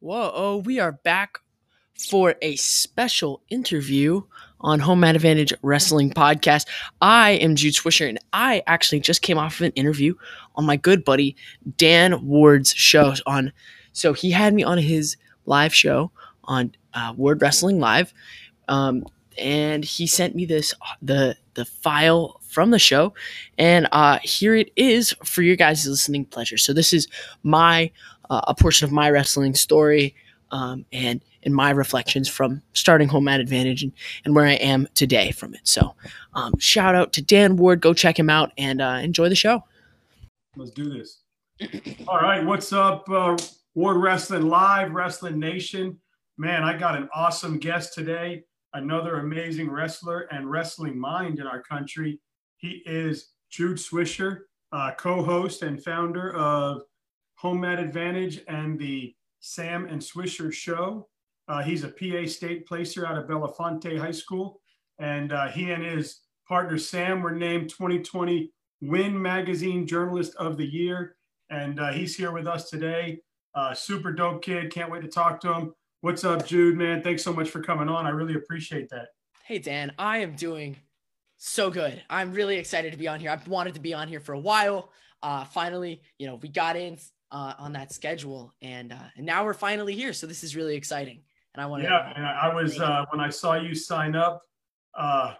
Whoa, oh, we are back for a special interview on Home Advantage Wrestling Podcast. I am Jude Swisher, and I actually just came off of an interview on my good buddy Dan Ward's show. On so he had me on his live show on uh, Ward Wrestling Live, um, and he sent me this the the file from the show, and uh, here it is for your guys' listening pleasure. So this is my uh, a portion of my wrestling story um, and and my reflections from starting home Mat advantage and, and where I am today from it. So um, shout out to Dan Ward. Go check him out and uh, enjoy the show. Let's do this. All right, what's up, uh, Ward Wrestling Live, Wrestling Nation? Man, I got an awesome guest today. Another amazing wrestler and wrestling mind in our country. He is Jude Swisher, uh, co-host and founder of Home Mat Advantage and the Sam and Swisher Show. Uh, he's a PA state placer out of Bellefonte High School. And uh, he and his partner Sam were named 2020 Win Magazine Journalist of the Year. And uh, he's here with us today. Uh, super dope kid. Can't wait to talk to him. What's up, Jude, man? Thanks so much for coming on. I really appreciate that. Hey, Dan. I am doing so good. I'm really excited to be on here. I've wanted to be on here for a while. Uh, finally, you know, we got in uh, on that schedule, and uh, and now we're finally here. So this is really exciting. And I want to. Yeah, and I was uh, when I saw you sign up. Uh,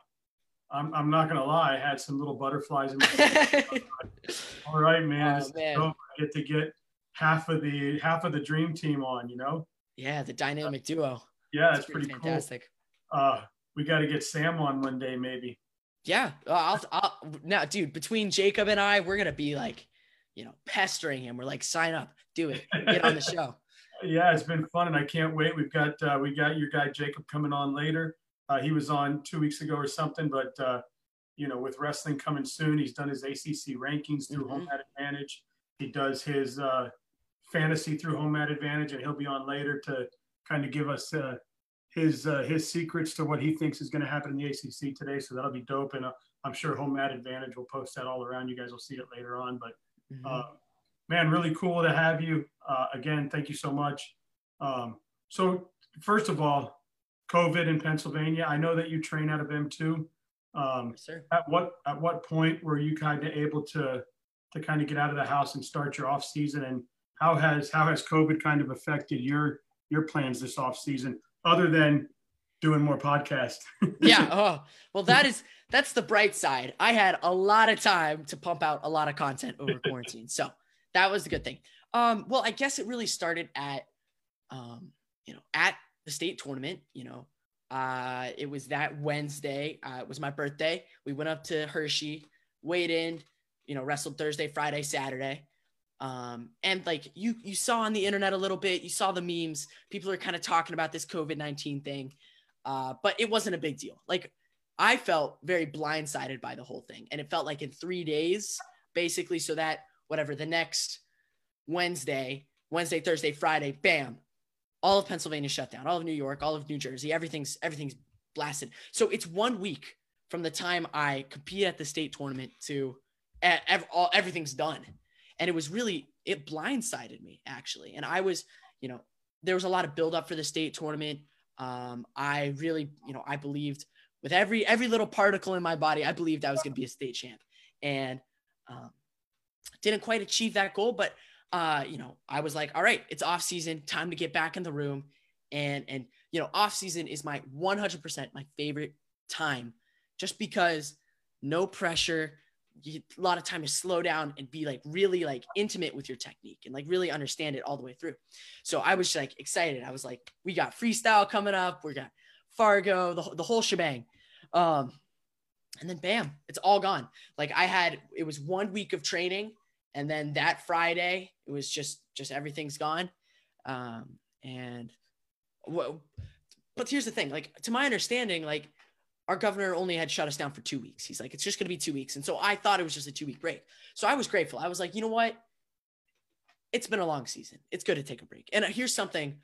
I'm, I'm not gonna lie, I had some little butterflies in my. All right, man. Oh, man. I get to get half of the half of the dream team on. You know. Yeah, the dynamic duo. Yeah, it's pretty, pretty fantastic. Cool. Uh, we got to get Sam on one day, maybe. Yeah, I'll, I'll now, dude. Between Jacob and I, we're gonna be like you know, pestering him. We're like, sign up, do it, get on the show. yeah, it's been fun, and I can't wait. We've got uh, we got your guy Jacob coming on later. Uh, he was on two weeks ago or something, but uh, you know, with wrestling coming soon, he's done his ACC rankings through mm-hmm. Home Mat Advantage. He does his uh, fantasy through Home Mat Advantage, and he'll be on later to kind of give us uh, his uh, his secrets to what he thinks is going to happen in the ACC today. So that'll be dope, and uh, I'm sure Home Mat Advantage will post that all around. You guys will see it later on, but Mm-hmm. Uh, man, really cool to have you. Uh, again, thank you so much. Um, so, first of all, COVID in Pennsylvania. I know that you train out of M2. Um, yes, at what at what point were you kind of able to to kind of get out of the house and start your off season? And how has how has COVID kind of affected your your plans this off season, other than doing more podcasts? yeah. Oh, well, that is that's the bright side. I had a lot of time to pump out a lot of content over quarantine. so that was the good thing. Um, well, I guess it really started at, um, you know, at the state tournament, you know, uh, it was that Wednesday. Uh, it was my birthday. We went up to Hershey, weighed in, you know, wrestled Thursday, Friday, Saturday. Um, and like you, you saw on the internet a little bit, you saw the memes, people are kind of talking about this COVID-19 thing. Uh, but it wasn't a big deal. Like I felt very blindsided by the whole thing. And it felt like in three days, basically, so that whatever the next Wednesday, Wednesday, Thursday, Friday, bam, all of Pennsylvania shut down, all of New York, all of New Jersey, everything's everything's blasted. So it's one week from the time I compete at the state tournament to ev- all, everything's done. And it was really, it blindsided me actually. And I was, you know, there was a lot of build up for the state tournament. Um, I really, you know, I believed with every every little particle in my body, I believed I was going to be a state champ, and um, didn't quite achieve that goal. But uh, you know, I was like, all right, it's off season, time to get back in the room, and and you know, off season is my 100% my favorite time, just because no pressure, a lot of time to slow down and be like really like intimate with your technique and like really understand it all the way through. So I was like excited. I was like, we got freestyle coming up. We got Fargo, the, the whole shebang. Um, and then bam, it's all gone. Like I had, it was one week of training, and then that Friday, it was just just everything's gone. Um, and well, but here's the thing, like to my understanding, like our governor only had shut us down for two weeks. He's like, it's just gonna be two weeks, and so I thought it was just a two week break. So I was grateful. I was like, you know what? It's been a long season. It's good to take a break. And here's something,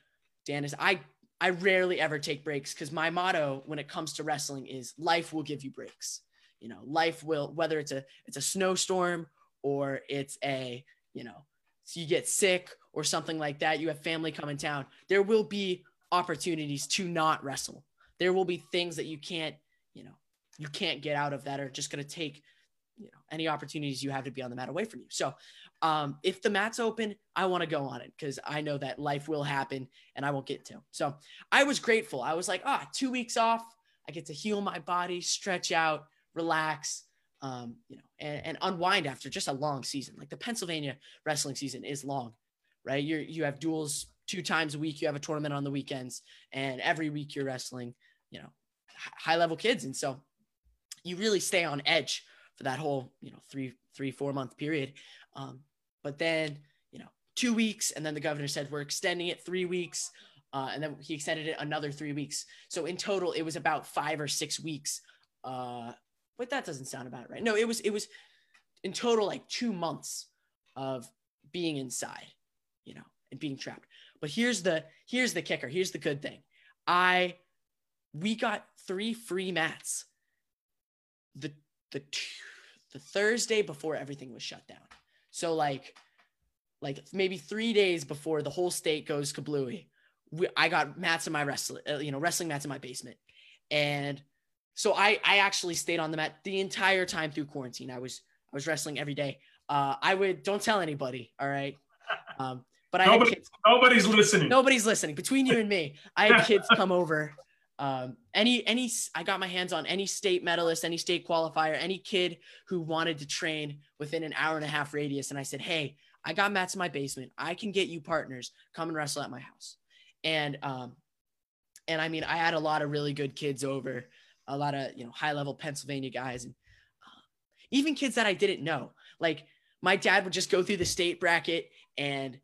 Dan, is I I rarely ever take breaks because my motto when it comes to wrestling is life will give you breaks. You know, life will whether it's a it's a snowstorm or it's a, you know, so you get sick or something like that, you have family come in town, there will be opportunities to not wrestle. There will be things that you can't, you know, you can't get out of that are just going to take, you know, any opportunities you have to be on the mat away from you. So, um, if the mat's open, I want to go on it because I know that life will happen and I won't get to. So, I was grateful. I was like, ah, two weeks off. I get to heal my body, stretch out, relax, um, you know, and, and unwind after just a long season. Like the Pennsylvania wrestling season is long, right? You you have duels two times a week. You have a tournament on the weekends, and every week you're wrestling, you know, high level kids, and so you really stay on edge for that whole you know three three four month period. Um, but then you know two weeks, and then the governor said we're extending it three weeks. Uh, and then he extended it another three weeks. So in total, it was about five or six weeks. Uh, but that doesn't sound about right. No, it was it was in total like two months of being inside, you know, and being trapped. But here's the here's the kicker. Here's the good thing. I we got three free mats. The the the Thursday before everything was shut down. So like like maybe three days before the whole state goes kablooey we, I got mats in my wrestling, uh, you know, wrestling mats in my basement. And so I, I actually stayed on the mat the entire time through quarantine. I was, I was wrestling every day. Uh, I would, don't tell anybody. All right. Um, but I Nobody, kids, nobody's listening. Nobody's listening between you and me. I had kids come over. Um, any, any, I got my hands on any state medalist, any state qualifier, any kid who wanted to train within an hour and a half radius. And I said, Hey, I got mats in my basement. I can get you partners. Come and wrestle at my house and um, and I mean, I had a lot of really good kids over, a lot of you know high level Pennsylvania guys, and uh, even kids that I didn't know. Like my dad would just go through the state bracket, and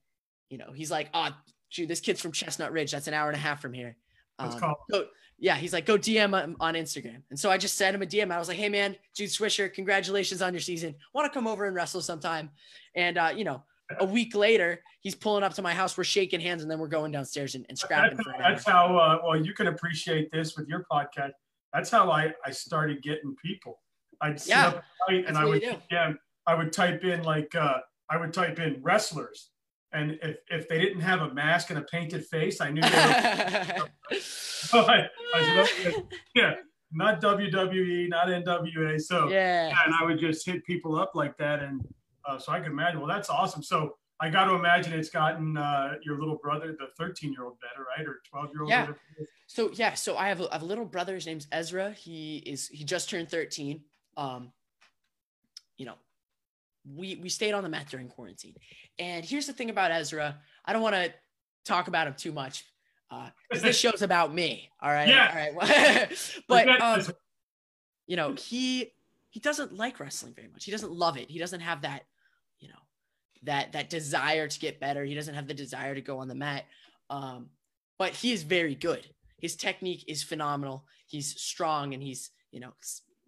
you know he's like, oh, dude, this kid's from Chestnut Ridge. That's an hour and a half from here. Um, go, yeah, he's like, go DM on, on Instagram. And so I just sent him a DM. I was like, hey man, Jude Swisher, congratulations on your season. Want to come over and wrestle sometime? And uh, you know, a week later, he's pulling up to my house. We're shaking hands, and then we're going downstairs and, and scrapping. That's, that's how. Uh, well, you can appreciate this with your podcast. That's how I I started getting people. I'd sit yeah, up and I would yeah I would type in like uh, I would type in wrestlers, and if if they didn't have a mask and a painted face, I knew they were. so I, I said, yeah, not WWE, not NWA. So yeah. and I would just hit people up like that and uh, so I can imagine. Well, that's awesome. So I got to imagine it's gotten uh, your little brother, the 13 year old, better, right? Or 12 year old. Yeah. So yeah. So I have a, I have a little brother. His name's Ezra. He is he just turned 13. Um, you know, we we stayed on the mat during quarantine. And here's the thing about Ezra. I don't want to talk about him too much because uh, this show's about me. All right. Yeah. All right. but um, you know, he he doesn't like wrestling very much. He doesn't love it. He doesn't have that, you know, that that desire to get better. He doesn't have the desire to go on the mat. Um, but he is very good. His technique is phenomenal. He's strong and he's, you know,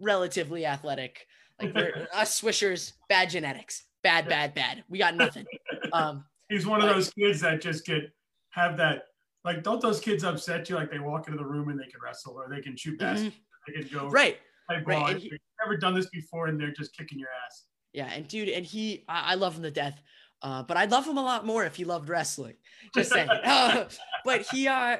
relatively athletic. Like us swishers, bad genetics. Bad, bad, bad. We got nothing. Um, he's one of those kids that just get have that like don't those kids upset you like they walk into the room and they can wrestle or they can shoot basketball, mm-hmm. they can go right type right. He, never done this before, and they're just kicking your ass. Yeah, and dude, and he, I, I love him to death. Uh, but I'd love him a lot more if he loved wrestling. Just saying. uh, but he, uh,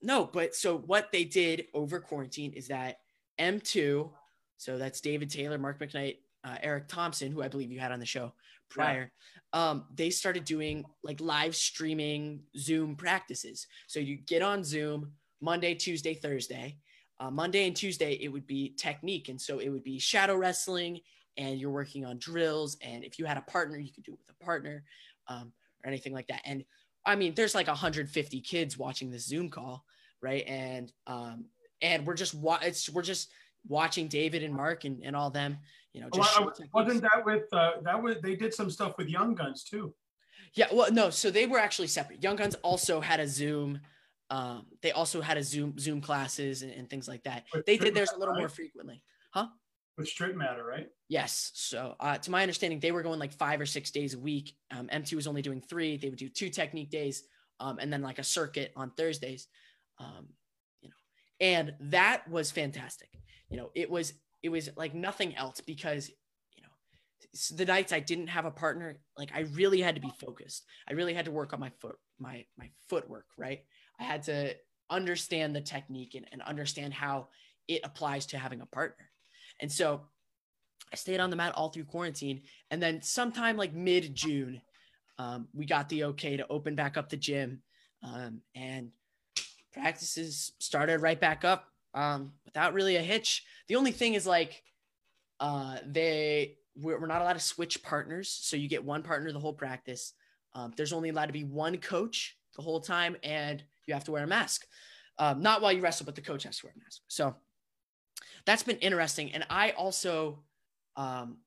no, but so what they did over quarantine is that M2, so that's David Taylor, Mark McKnight, uh, Eric Thompson, who I believe you had on the show prior, yeah. um, they started doing like live streaming Zoom practices. So you get on Zoom Monday, Tuesday, Thursday, uh, Monday and Tuesday, it would be technique. And so it would be shadow wrestling and you're working on drills. And if you had a partner, you could do it with a partner um, or anything like that. And I mean, there's like 150 kids watching this Zoom call, right? And um, and we're just wa- it's we're just watching David and Mark and, and all them, you know. Just well, wasn't that with uh, that was they did some stuff with Young Guns too. Yeah, well, no, so they were actually separate. Young Guns also had a Zoom um, they also had a Zoom Zoom classes and, and things like that. With they did theirs a little right? more frequently, huh? With Strip Matter, right? Yes. So, uh, to my understanding, they were going like five or six days a week. Um, M2 was only doing three. They would do two technique days, um, and then like a circuit on Thursdays. Um, you know, and that was fantastic. You know, it was it was like nothing else because you know the nights I didn't have a partner, like I really had to be focused. I really had to work on my foot, my my footwork, right? I had to understand the technique and, and understand how it applies to having a partner. And so I stayed on the mat all through quarantine. And then sometime like mid June, um, we got the okay to open back up the gym. Um, and practices started right back up um, without really a hitch. The only thing is like uh, they we're, we're not allowed to switch partners, so you get one partner the whole practice. Um, there's only allowed to be one coach the whole time, and you have to wear a mask. Um, not while you wrestle, but the coach has to wear a mask. So that's been interesting. And I also um,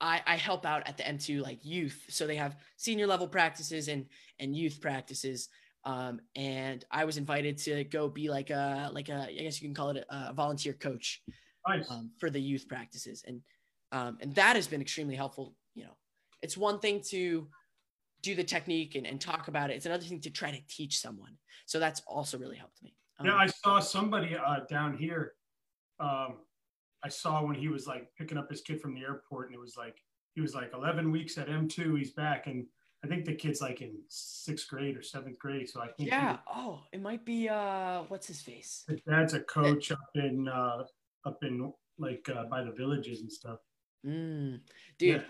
I, I help out at the M2 like youth. So they have senior level practices and and youth practices. Um, and I was invited to go be like a like a I guess you can call it a, a volunteer coach Nice. um, for the youth practices, and um, and that has been extremely helpful. You know, it's one thing to do the technique and, and talk about it. It's another thing to try to teach someone. So that's also really helped me. Um, Yeah, I saw somebody uh, down here. Um, I saw when he was like picking up his kid from the airport, and it was like he was like 11 weeks at M2. He's back, and I think the kid's like in sixth grade or seventh grade. So I think he- yeah. Oh, it might be uh, what's his face? his dad's a coach up in uh, up in like uh, by the villages and stuff. Mm, dude, Yeah.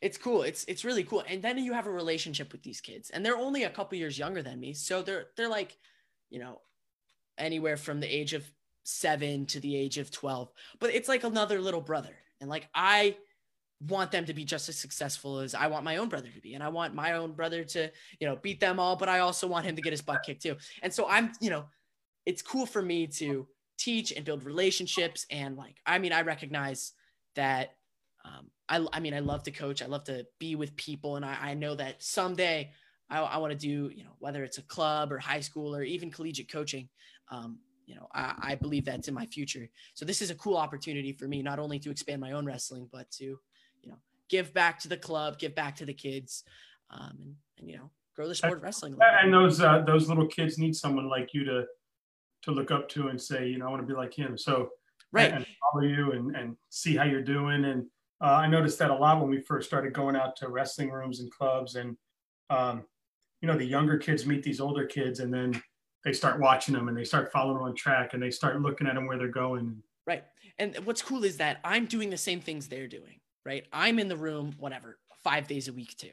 it's cool. It's it's really cool. And then you have a relationship with these kids, and they're only a couple years younger than me, so they're they're like, you know, anywhere from the age of seven to the age of twelve. But it's like another little brother, and like I want them to be just as successful as I want my own brother to be, and I want my own brother to you know beat them all, but I also want him to get his butt kicked too. And so I'm you know, it's cool for me to teach and build relationships, and like I mean I recognize that um, I, I mean, I love to coach. I love to be with people. And I, I know that someday I, I want to do, you know, whether it's a club or high school or even collegiate coaching, um, you know, I, I believe that's in my future. So this is a cool opportunity for me, not only to expand my own wrestling, but to, you know, give back to the club, give back to the kids, um, and, and, you know, grow the sport of wrestling. And those uh, those little kids need someone like you to to look up to and say, you know, I want to be like him. So Right. and follow you and, and see how you're doing. And uh, I noticed that a lot when we first started going out to wrestling rooms and clubs. And, um, you know, the younger kids meet these older kids and then they start watching them and they start following on track and they start looking at them where they're going. Right. And what's cool is that I'm doing the same things they're doing, right? I'm in the room, whatever, five days a week too.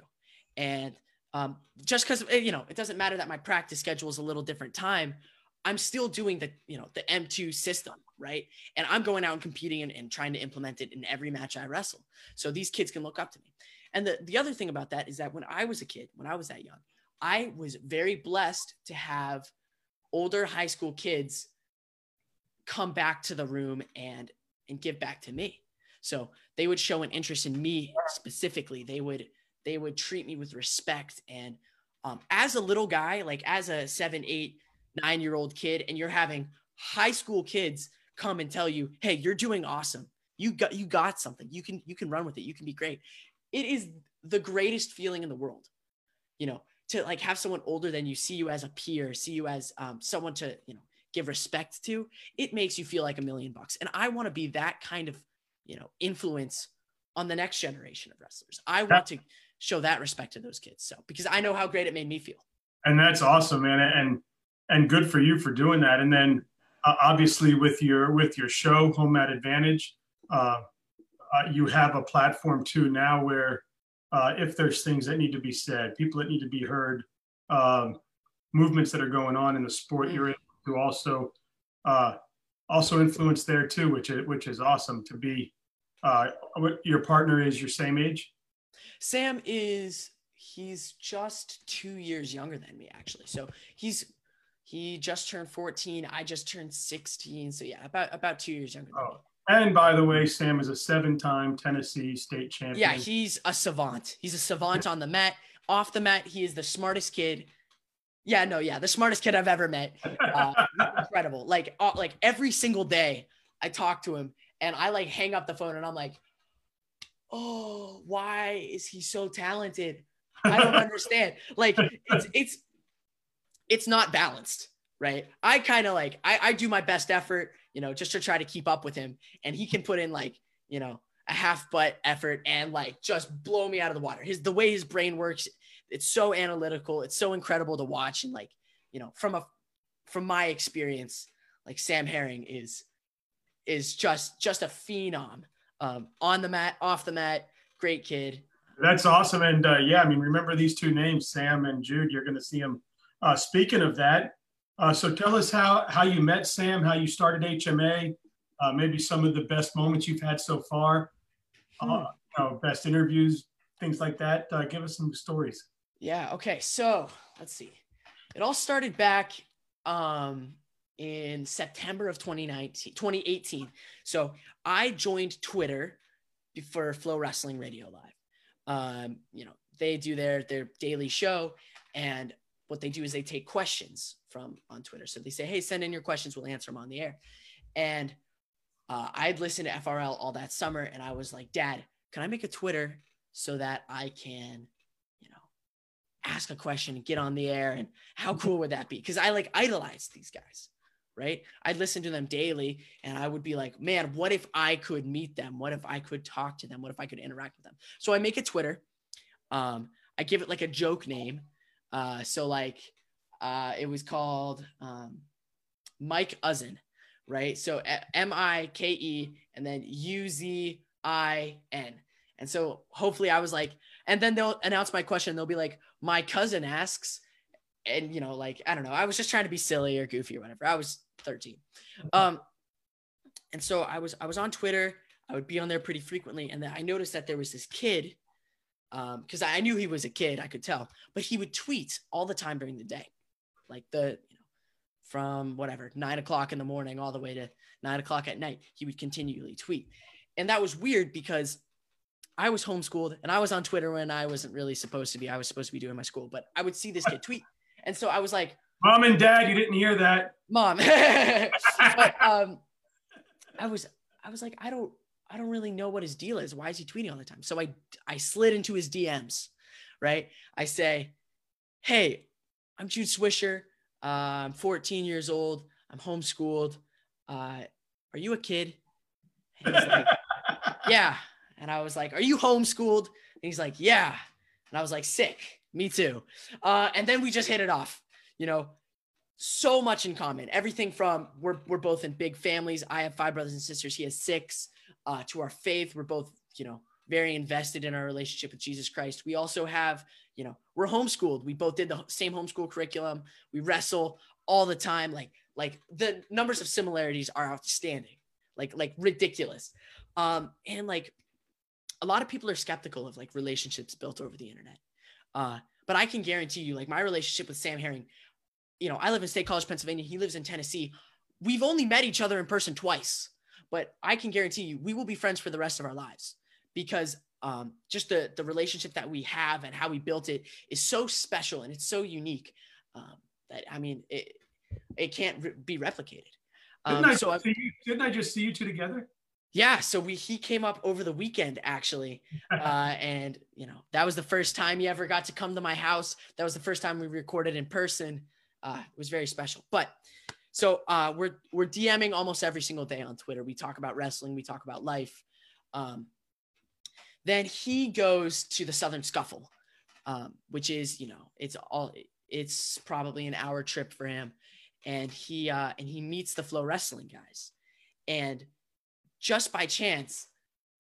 And um, just because, you know, it doesn't matter that my practice schedule is a little different time, I'm still doing the, you know, the M2 system, right? And I'm going out and competing and, and trying to implement it in every match I wrestle. So these kids can look up to me. And the, the other thing about that is that when I was a kid, when I was that young, I was very blessed to have older high school kids come back to the room and and give back to me so they would show an interest in me specifically. They would they would treat me with respect. And um, as a little guy like as a seven eight nine year old kid and you're having high school kids come and tell you hey you're doing awesome. You got you got something. You can you can run with it. You can be great. It is the greatest feeling in the world you know to like have someone older than you see you as a peer see you as um, someone to you know give respect to. It makes you feel like a million bucks. And i want to be that kind of you know influence on the next generation of wrestlers i want to show that respect to those kids so because i know how great it made me feel And that's awesome, man. And, and good for you for doing that. And then uh, obviously with your, with your show home Mat advantage, uh, uh, you have a platform too now where uh, if there's things that need to be said, people that need to be heard, um, movements that are going on in the sport, Mm. you're able to also uh, also influence there too, which is which is awesome to be. Uh, what your partner is your same age. sam is he's just two years younger than me actually so he's he just turned 14 i just turned 16 so yeah about about two years younger than me Oh, And by the way, Sam is a seven-time Tennessee state champion. Yeah, he's a savant. He's a savant on the mat. Off the mat, he is the smartest kid. Yeah, no, yeah, the smartest kid I've ever met. Uh, incredible. Like, uh, like every single day, I talk to him, and I like hang up the phone, and I'm like, "Oh, why is he so talented? I don't understand." Like, it's it's it's not balanced, right? I kind of like I I do my best effort, you know, just to try to keep up with him, and he can put in like you know a half butt effort and like just blow me out of the water. His the way his brain works, it's so analytical. It's so incredible to watch. And like, you know, from a from my experience, like Sam Herring is is just just a phenom. Um, on the mat, off the mat, great kid. That's awesome. And uh, yeah, I mean, remember these two names, Sam and Jude. You're going to see them. Uh, speaking of that, uh, so tell us how how you met Sam, how you started HMA, uh, maybe some of the best moments you've had so far, uh, hmm. you know, best interviews, things like that. Uh, give us some stories. Yeah. Okay. So let's see. It all started back um, in September of 2019, 2018. So I joined Twitter for Flow Wrestling Radio Live. Um, you know, they do their their daily show, and what they do is they take questions from on Twitter. So they say, "Hey, send in your questions. We'll answer them on the air." And uh, I'd listened to FRL all that summer, and I was like, "Dad, can I make a Twitter so that I can, ask a question and get on the air? And how cool would that be? Because I like idolized these guys." Right. I'd listen to them daily and I would be like, man, what if I could meet them? What if I could talk to them? What if I could interact with them? So I make a Twitter. Um, I give it like a joke name. Uh, so like uh, it was called um, Mike Uzin, right? So M I K E and then U Z I N. And so hopefully I was like, and then they'll announce my question. They'll be like, my cousin asks, and you know, like I don't know. I was just trying to be silly or goofy or whatever. I was 13. Um, and so I was I was on Twitter. I would be on there pretty frequently, and then I noticed that there was this kid because um, I knew he was a kid, I could tell, but he would tweet all the time during the day, like the you know from whatever nine o'clock in the morning all the way to nine o'clock at night. He would continually tweet, and that was weird because I was homeschooled and I was on Twitter when I wasn't really supposed to be. I was supposed to be doing my school, but I would see this kid tweet, and so I was like, "Mom and Dad, you didn't hear that, Mom." but um, I was I was like, I don't I don't really know what his deal is. Why is he tweeting all the time? So I I slid into his DMs, right? I say, "Hey, I'm Jude Swisher. Uh, I'm 14 years old. I'm homeschooled. Uh, are you a kid?" Like, "Yeah." And I was like, "Are you homeschooled?" And he's like, "Yeah." And I was like, "Sick. Me too." Uh, and then we just hit it off. You know, so much in common. Everything from we're we're both in big families. I have five brothers and sisters. He has six uh, to our faith. We're both, you know, very invested in our relationship with Jesus Christ. We also have, you know, we're homeschooled. We both did the same homeschool curriculum. We wrestle all the time. Like, like the numbers of similarities are outstanding, like, like ridiculous. Um, and like a lot of people are skeptical of like relationships built over the internet. Uh, but I can guarantee you, like my relationship with Sam Herring, you know, I live in State College, Pennsylvania. He lives in Tennessee. We've only met each other in person twice but I can guarantee you we will be friends for the rest of our lives because um, just the the relationship that we have and how we built it is so special and it's so unique um, that I mean it it can't re- be replicated. Um, didn't, I so you, didn't I just see you two together? Yeah, so we he came up over the weekend actually, uh, and you know that was the first time he ever got to come to my house. That was the first time we recorded in person. Uh, it was very special. But so uh, we're we're DMing almost every single day on Twitter. We talk about wrestling, we talk about life. Um, then he goes to the Southern Scuffle, um, which is you know it's all it's probably an hour trip for him, and he uh, and he meets the Flow Wrestling guys, and just by chance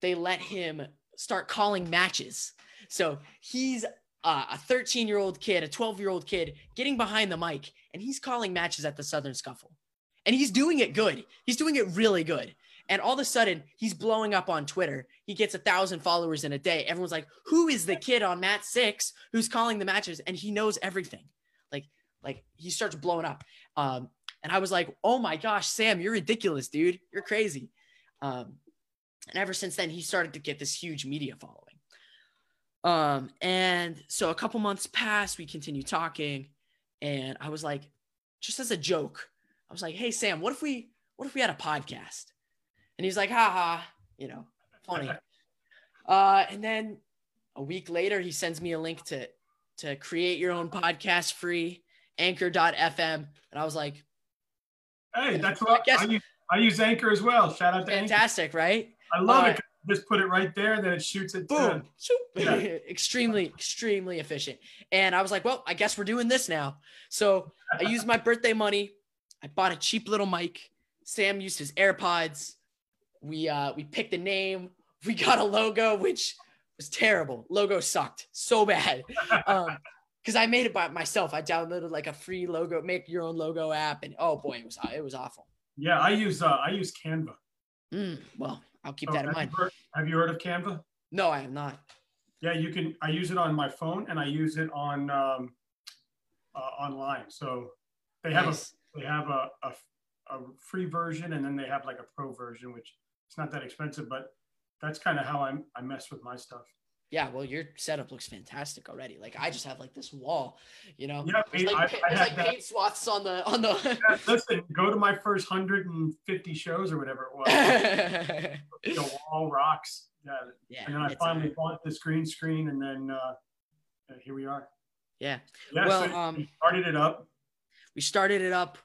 they let him start calling matches. So he's a 13 year old kid, a 12 year old kid getting behind the mic, and he's calling matches at the Southern Scuffle. And he's doing it good. He's doing it really good. And all of a sudden, he's blowing up on Twitter. He gets a thousand followers in a day. Everyone's like, "Who is the kid on Mat Six who's calling the matches?" And he knows everything. Like, like he starts blowing up. Um, and I was like, "Oh my gosh, Sam, you're ridiculous, dude. You're crazy." Um, and ever since then, he started to get this huge media following. Um, and so a couple months passed, we continued talking, and I was like, just as a joke, I was like, hey Sam, what if we what if we had a podcast? And he's like, haha, you know, funny. Uh, and then a week later, he sends me a link to to create your own podcast free, anchor.fm. And I was like, Hey, that's what I, guess, I, I use Anchor as well. Shout out to Anchor. Fantastic, Anchor. right? I love uh, it. just put it right there, then it shoots it. Boom. Yeah. extremely, extremely efficient. And I was like, well, I guess we're doing this now. So I used my birthday money. I bought a cheap little mic. Sam used his AirPods. We uh we picked a name. We got a logo, which was terrible. Logo sucked so bad. Um, because I made it by myself. I downloaded like a free logo, make your own logo app, and oh boy, it was it was awful. Yeah, I use uh, I use Canva. Mm, well, I'll keep that in mind. You heard, have you heard of Canva? No, I have not. Yeah, you can. I use it on my phone and I use it on um, uh, online. So they have nice. a they have a, a a free version and then they have like a pro version, which it's not that expensive, but that's kind of how I'm I mess with my stuff yeah, well, your setup looks fantastic already. Like I just have like this wall, you know. Yeah, there's like, I, I like paint swaths on the on the. yeah, listen, go to my first hundred and fifty shows or whatever it was. the wall rocks. Yeah. yeah and then I finally a... bought this green screen, and then uh, here we are. Yeah. Yeah. Well, so um, started it up. We started it up.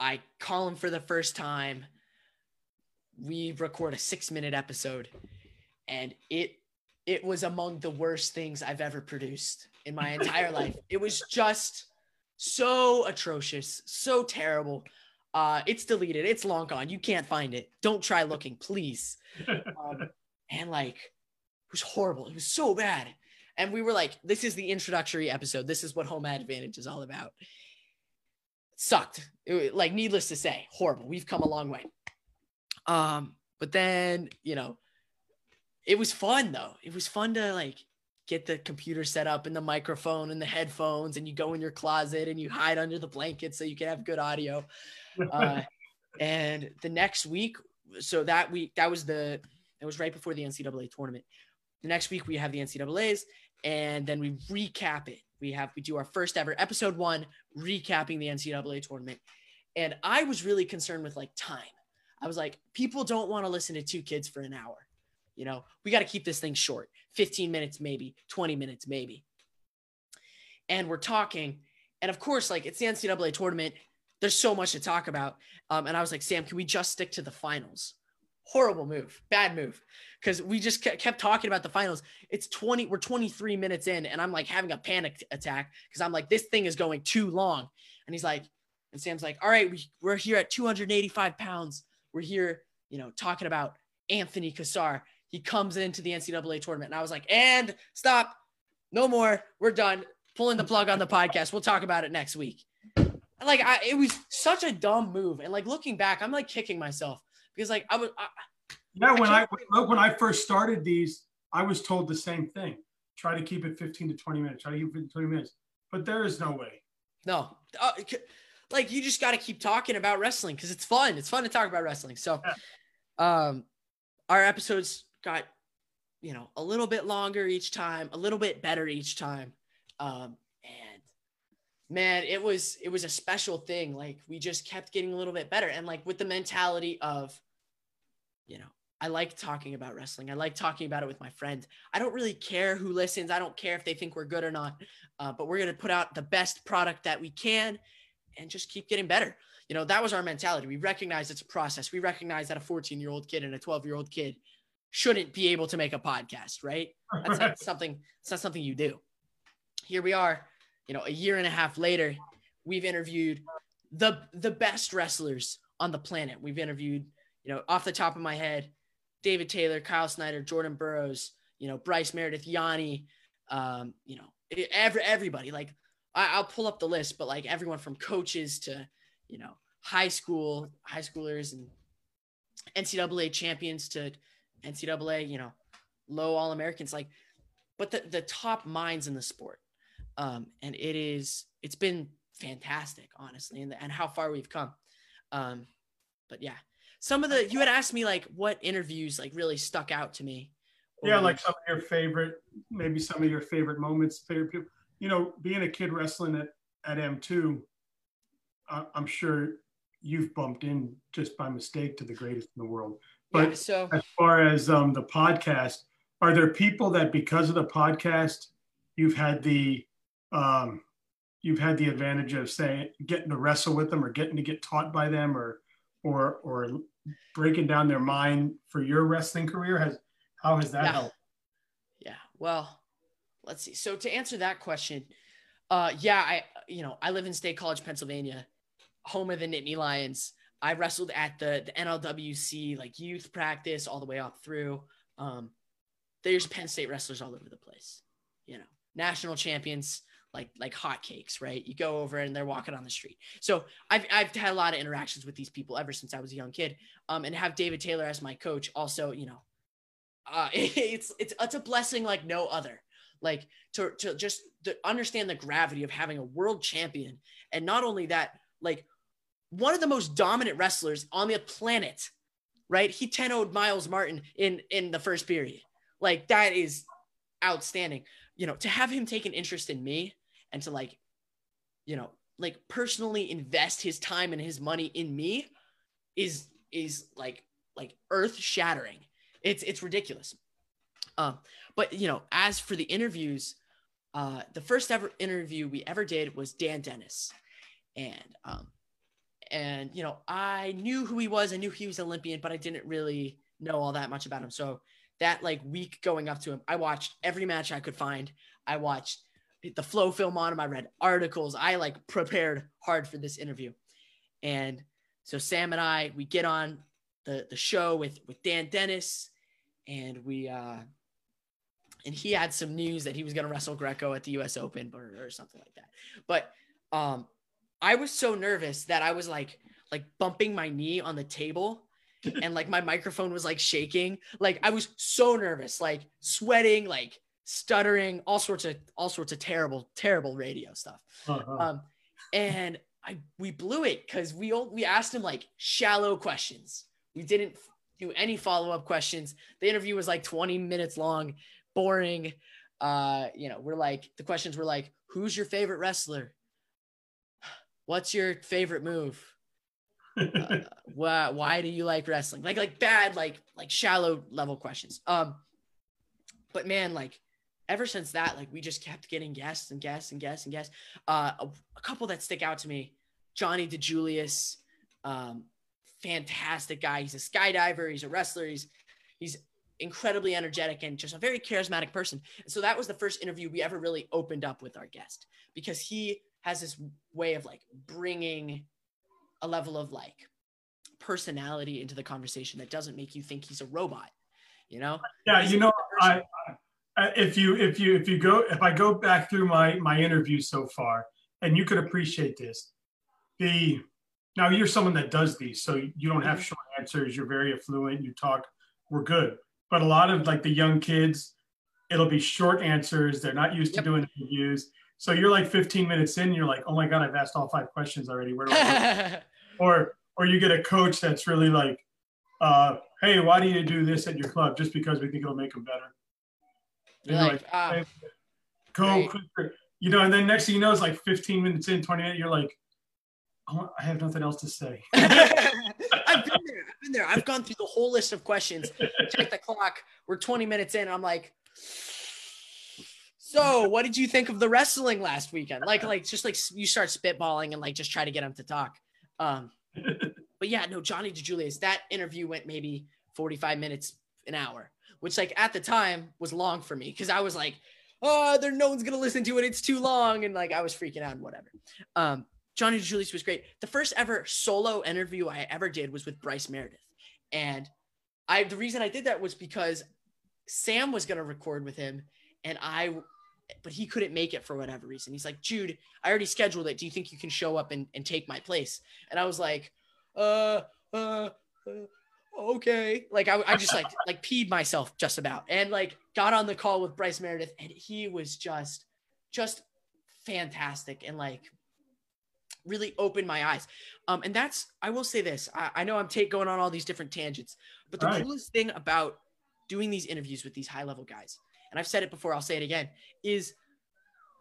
I call him for the first time. We record a six minute episode, and it it was among the worst things I've ever produced in my entire life. It was just so atrocious, so terrible. Uh, it's deleted. It's long gone. You can't find it. Don't try looking, please. Um, and like, it was horrible. It was so bad. And we were like, this is the introductory episode. This is what home advantage is all about. Sucked. It, like, needless to say, horrible. We've come a long way. Um, but then, you know, it was fun though. It was fun to like get the computer set up and the microphone and the headphones and you go in your closet and you hide under the blanket so you can have good audio. Uh, and the next week, so that week, that was the, that was right before the NCAA tournament. The next week we have the NCAA's and then we recap it. We have, we do our first ever episode one, recapping the NCAA tournament. And I was really concerned with like time. I was like, people don't want to listen to two kids for an hour. You know, we got to keep this thing short 15 minutes, maybe 20 minutes, maybe. And we're talking. And of course, like it's the NCAA tournament. There's so much to talk about. Um, and I was like, Sam, can we just stick to the finals? Horrible move, bad move. Because we just kept talking about the finals. It's 20, we're 23 minutes in, and I'm like having a panic attack because I'm like, this thing is going too long. And he's like, and Sam's like, all right, we, we're here at 285 pounds. We're here, you know, talking about Anthony Cassar he comes into the NCAA tournament. And I was like, and stop, no more. We're done. Pulling the plug on the podcast. We'll talk about it next week. Like, I, it was such a dumb move. And like looking back, I'm like kicking myself because like I was. I, yeah, when I, I when I first started these, I was told the same thing. Try to keep it 15 to 20 minutes. Try to keep it 20 minutes. But there is no way. No. Uh, like you just got to keep talking about wrestling because it's fun. It's fun to talk about wrestling. So, yeah. um, our episodes got you know a little bit longer each time a little bit better each time um and man it was it was a special thing like we just kept getting a little bit better and like with the mentality of you know I like talking about wrestling. I like talking about it with my friends. I don't really care who listens. I don't care if they think we're good or not. Uh, but we're going to put out the best product that we can and just keep getting better. You know, that was our mentality. We recognize it's a process. We recognize that a 14 year old kid and a 12 year old kid shouldn't be able to make a podcast, right? That's not something. It's not something you do. Here we are, you know, a year and a half later, we've interviewed the the best wrestlers on the planet. We've interviewed, you know, off the top of my head, David Taylor, Kyle Snyder, Jordan Burroughs, you know, Bryce Meredith, Yianni, um, you know, every everybody. Like I, will pull up the list, but like everyone from coaches to, you know, high school, high schoolers and NCAA champions to NCAA, you know, low All Americans, like, but the, the top minds in the sport. Um, and it is, it's been fantastic, honestly, and, and how far we've come. Um, but yeah, some of the, you had asked me like what interviews like really stuck out to me. Yeah, like some of your favorite, maybe some of your favorite moments, favorite people. You know, being a kid wrestling at, at M2, uh, I'm sure you've bumped in just by mistake to the greatest in the world. But yeah, so as far as um, the podcast, are there people that because of the podcast, you've had the um, you've had the advantage of saying getting to wrestle with them or getting to get taught by them or or or breaking down their mind for your wrestling career has how has that Yeah. helped? Yeah. Well, let's see. So to answer that question, uh, yeah, I you know I live in State College, Pennsylvania, home of the Nittany Lions. I wrestled at the the NLWC like youth practice all the way up through. Um, there's Penn State wrestlers all over the place. You know, national champions like like hotcakes, right? You go over and they're walking on the street. So I've I've had a lot of interactions with these people ever since I was a young kid. Um, and have David Taylor as my coach also, you know, uh, it's it's it's a blessing like no other. Like to to just to understand the gravity of having a world champion, and not only that, like one of the most dominant wrestlers on the planet, right? He 10 0'd Myles Martin in in the first period. Like that is outstanding. You know, to have him take an interest in me and to like, you know, like personally invest his time and his money in me is is like like earth shattering. It's it's ridiculous. Um, but you know, as for the interviews, uh, the first ever interview we ever did was Dan Dennis, and um, and you know, I knew who he was. I knew he was Olympian, but I didn't really know all that much about him. So that like week going up to him, I watched every match I could find. I watched the flow film on him. I read articles. I like prepared hard for this interview, and so Sam and I we get on the the show with with Dan Dennis, and we uh and he had some news that he was going to wrestle Greco at the U.S. Open or, or something like that. But um, I was so nervous that I was like like bumping my knee on the table, and like my microphone was like shaking. Like I was so nervous, like sweating, like stuttering, all sorts of all sorts of terrible terrible radio stuff. Uh-huh. Um, and I we blew it because we all, we asked him like shallow questions. We didn't do any follow up questions. The interview was like 20 minutes long, boring. Uh, you know, we're like the questions were like, who's your favorite wrestler? What's your favorite move? Uh, why why do you like wrestling? Like like bad like like shallow level questions. Um, but man, like ever since that, like we just kept getting guests and guests and guests and guests. Uh, a, a couple that stick out to me, Johni DiJulius, um, fantastic guy. He's a skydiver. He's a wrestler. He's he's incredibly energetic and just a very charismatic person. And so that was the first interview we ever really opened up with our guest because he has this way of like bringing a level of like personality into the conversation that doesn't make you think he's a robot. You know? Yeah, He's you know. I, I if you if you if you go if I go back through my my interviews so far, and you could appreciate this, the now you're someone that does these, so you don't have Mhm. short answers. You're very affluent. You talk. We're good, but a lot of like the young kids, it'll be short answers. They're not used to Yep. doing interviews. So you're like 15 minutes in, you're like, oh my god, I've asked all five questions already. Where do I go? or or you get a coach that's really like, uh, hey, why do you do this at your club? Just because we think it'll make them better. You're like, ah, "Hey, go quicker. You know, and then next thing you know, it's like 15 minutes in, 20 minutes, you're like, oh, I have nothing else to say. I've been there. I've been there. I've gone through the whole list of questions. Check the clock. We're 20 minutes in. I'm like, so what did you think of the wrestling last weekend? Like, like just like you start spitballing and like just try to get them to talk. Um, but yeah, no, Johni DiJulius, that interview went maybe 45 minutes, an hour, which like at the time was long for me because I was like, oh, there no one's gonna listen to it. It's too long. And like I was freaking out and whatever. Um, Johni DiJulius was great. The first ever solo interview I ever did was with Bryce Meredith. And I the reason I did that was because Sam was gonna record with him and I but he couldn't make it for whatever reason. He's like, Jude, I already scheduled it. Do you think you can show up and, and take my place? And I was like, uh, uh, uh okay. Like I, I just like like peed myself just about and like got on the call with Bryce Meredith and he was just just fantastic and like really opened my eyes. Um, and that's I will say this. I, I know I'm take going on all these different tangents, but the Right. coolest thing about doing these interviews with these high level guys, and I've said it before, I'll say it again, is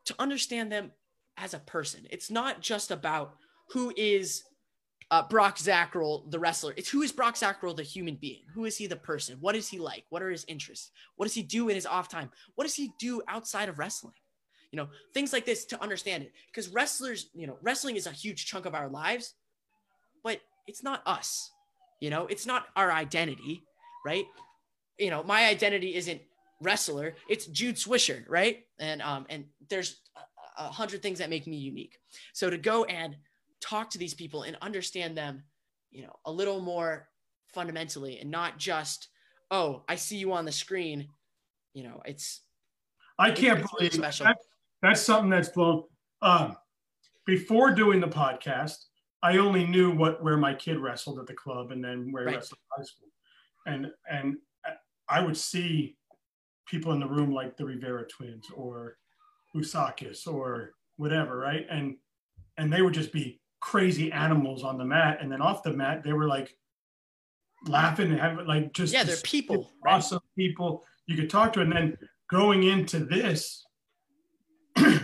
to understand them as a person. It's not just about who is uh, Brock Zacherl, the wrestler. It's who is Brock Zacherl, the human being? Who is he, the person? What is he like? What are his interests? What does he do in his off time? What does he do outside of wrestling? You know, things like this to understand it. Because wrestlers, you know, wrestling is a huge chunk of our lives, but it's not us. You know, it's not our identity, right? You know, my identity isn't wrestler, it's Jude Swisher, right? And um and there's a, a hundred things that make me unique. So to go and talk to these people and understand them, you know, a little more fundamentally and not just, oh, I see you on the screen, you know, it's I can't it's believe special. that, that's something that's blown. Um, before doing the podcast, I only knew what where my kid wrestled at the club and then where Right. he wrestled in high school, and and I would see people in the room like the Rivera twins or Usakis or whatever, right? And and they would just be crazy animals on the mat, and then off the mat they were like laughing and having like just yeah, they're people, right? awesome people you could talk to. And then going into this, I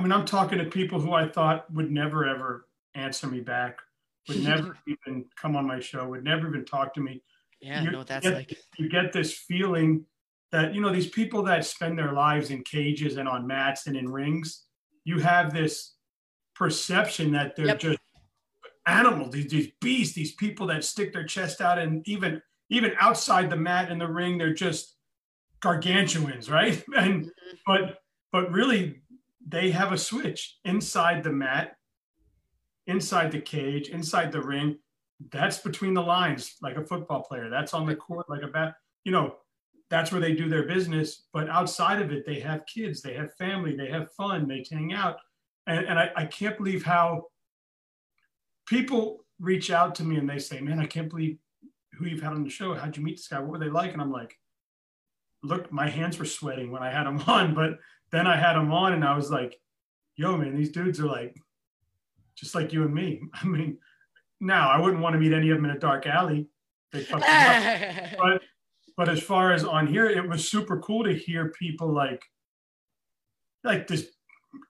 mean, I'm talking to people who I thought would never ever answer me back, would never even come on my show, would never even talk to me. Yeah, I You know what that's get- like. You get this feeling that, you know, these people that spend their lives in cages and on mats and in rings, you have this perception that they're Yep. just animals, these, these beasts, these people that stick their chest out and even even outside the mat in the ring, they're just gargantuans, right? And Mhm. but but really they have a switch inside the mat, inside the cage, inside the ring. That's between the lines, like a football player. That's on the court, like a bat. You know, that's where they do their business. But outside of it, they have kids, they have family, they have fun, they hang out. And, and I, I can't believe how people reach out to me and they say, Man, I can't believe who you've had on the show. How'd you meet this guy? What were they like? And I'm like, Look, my hands were sweating when I had them on, but then I had them on and I was like, Yo, man, these dudes are like just like you and me. I mean, now I wouldn't want to meet any of them in a dark alley. They fuck up but but as far as on here, it was super cool to hear people like like this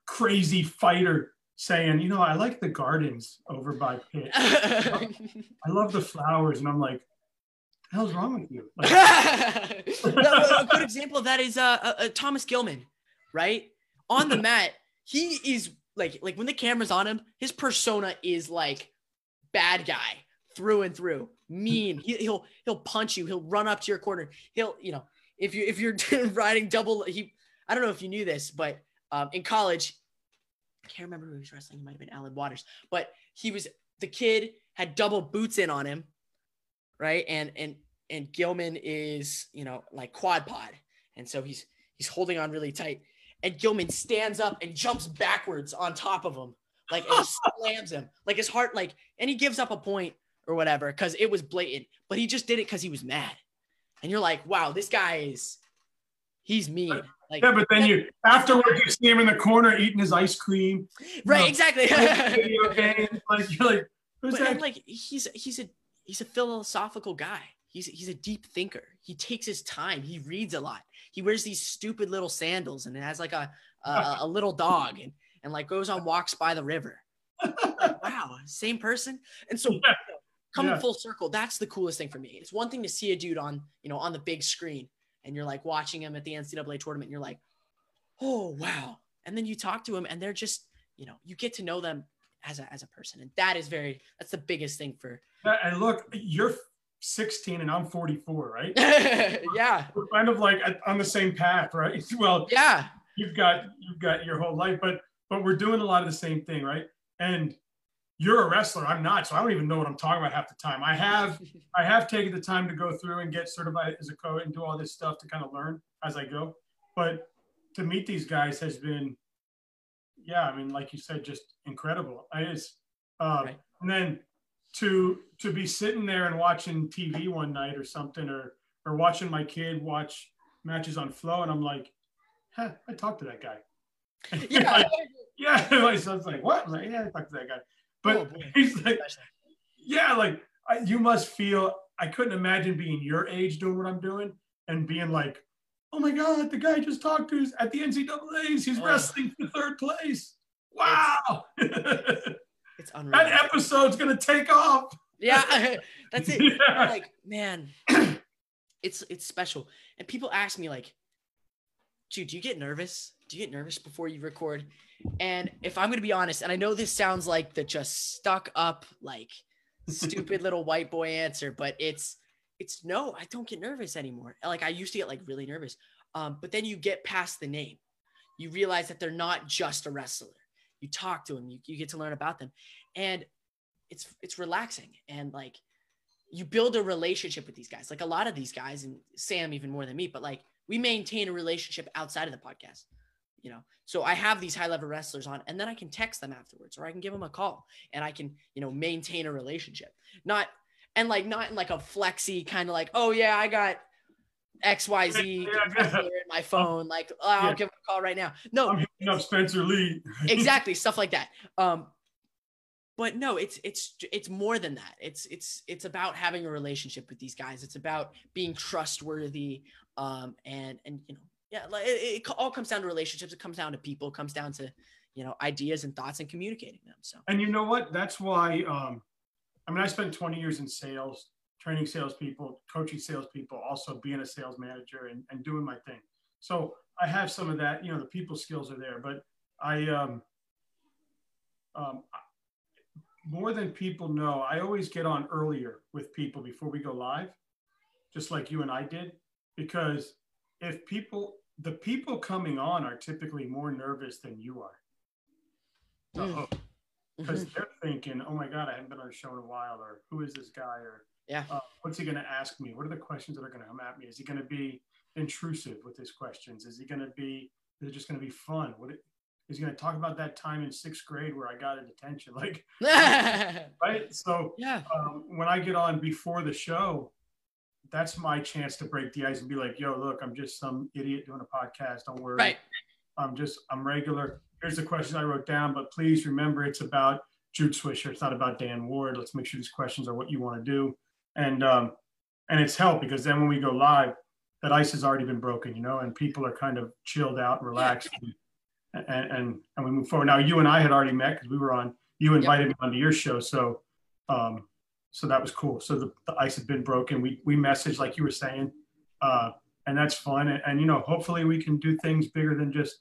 crazy fighter saying, you know, I like the gardens over by Pitt. I love the flowers, and I'm like, the hell's wrong with you? Like, a good example of that is uh, uh, uh, Thomas Gilman, right? On the mat, he is like like when the camera's on him, his persona is like bad guy through and through, mean. He, he'll he'll punch you. He'll run up to your corner. He'll you know if you if you're riding double, he I don't know if you knew this, but um, in college, I can't remember who he was wrestling. He might have been Alan Waters, but he was the kid had double boots in on him, right? And and and Gilman is you know like quad pod, and so he's he's holding on really tight, and Gilman stands up and jumps backwards on top of him, like and slams him, like his heart, like, and he gives up a point or whatever because it was blatant, but he just did it because he was mad, and you're like, wow, this guy is, he's mean. Like, yeah, but then you afterwards you see him in the corner eating his ice cream, right, exactly. video games. Like you're like, who's but that? and like he's he's a he's a philosophical guy. He's he's a deep thinker. He takes his time. He reads a lot. He wears these stupid little sandals and has like a a, a little dog and and like goes on walks by the river. Like, wow, same person. And so Yeah. Coming Yeah. full circle, that's the coolest thing for me. It's one thing to see a dude on you know on the big screen and you're like watching him at the NCAA tournament and you're like, oh wow. And then you talk to him and they're just you know you get to know them as a as a person and that is very that's the biggest thing for uh, and look, you're 16 and I'm 44, right? yeah We're kind of like on the same path, right? Well, yeah you've got you've got your whole life, but but we're doing a lot of the same thing, right? And you're a wrestler, I'm not, so I don't even know what I'm talking about half the time. I have I have taken the time to go through and get certified as a coach and do all this stuff to kind of learn as I go. But to meet these guys has been, yeah, I mean, like you said, just incredible. I just, uh, Right. and then to to be sitting there and watching TV one night or something, or or watching my kid watch matches on Flow, and I'm like, huh, I talked to that guy. yeah yeah, my son's like, what? I'm like, yeah, I talked to that guy. But Oh, he's like, yeah, like I, you must feel. I couldn't imagine being your age doing what I'm doing and being like, oh my god, the guy I just talked to is at the NCAA's. He's Oh. wrestling for third place. Wow, that it's unreal that episode's gonna take off. yeah that's it Yeah. like man it's it's special and people ask me like dude do you get nervous do you get nervous before you record and if i'm gonna be honest and i know this sounds like the just stuck up like stupid little white boy answer, but it's it's no, I don't get nervous anymore. Like I used to get like really nervous. Um, but then you get past the name. You realize that they're not just a wrestler. You talk to them, you, you get to learn about them. And it's it's relaxing and like you build a relationship with these guys. Like a lot of these guys, and Sam even more than me, but like we maintain a relationship outside of the podcast. You know, so I have these high level wrestlers on, and then I can text them afterwards, or I can give them a call, and I can, you know, maintain a relationship. Not and like not in like a flexy kind of like, oh yeah, I got XYZ in my phone. Like, oh, I'll yeah. give him a call right now. No, I'm hitting up Spencer Lee. exactly, stuff like that. Um, but no, it's it's it's more than that. It's it's it's about having a relationship with these guys. It's about being trustworthy. Um, and and you know, yeah, like it, it all comes down to relationships. It comes down to people. It comes down to you know ideas and thoughts and communicating them. So. And you know what? That's why. Um, I mean, I spent 20 years in sales training salespeople, coaching salespeople, also being a sales manager and, and doing my thing. So I have some of that, you know, the people skills are there, but I, um, um, more than people know, I always get on earlier with people before we go live, just like you and I did, because if people, the people coming on are typically more nervous than you are. Mm. Because mm-hmm. they're thinking, oh my God, I haven't been on a show in a while, or who is this guy, or yeah. Uh, what's he going to ask me? What are the questions that are going to come at me? Is he going to be intrusive with his questions? Is he going to be, is it just going to be fun? What it, is going to talk about that time in sixth grade where I got a detention? Like, right? So yeah. Um, when I get on before the show, that's my chance to break the ice and be like, yo, look, I'm just some idiot doing a podcast. Don't worry. Right. I'm just, I'm regular. Here's the questions I wrote down, but please remember it's about Jude Swisher. It's not about Dan Ward. Let's make sure these questions are what you want to do and um, and it's helped because then when we go live, that ice has already been broken, you know, and people are kind of chilled out relaxed, and and, and we move forward. Now you and I had already met because we were on. You invited yep. me onto your show, so um, so that was cool. So the, the ice had been broken. We we messaged like you were saying, uh, and that's fun. And, and you know, hopefully we can do things bigger than just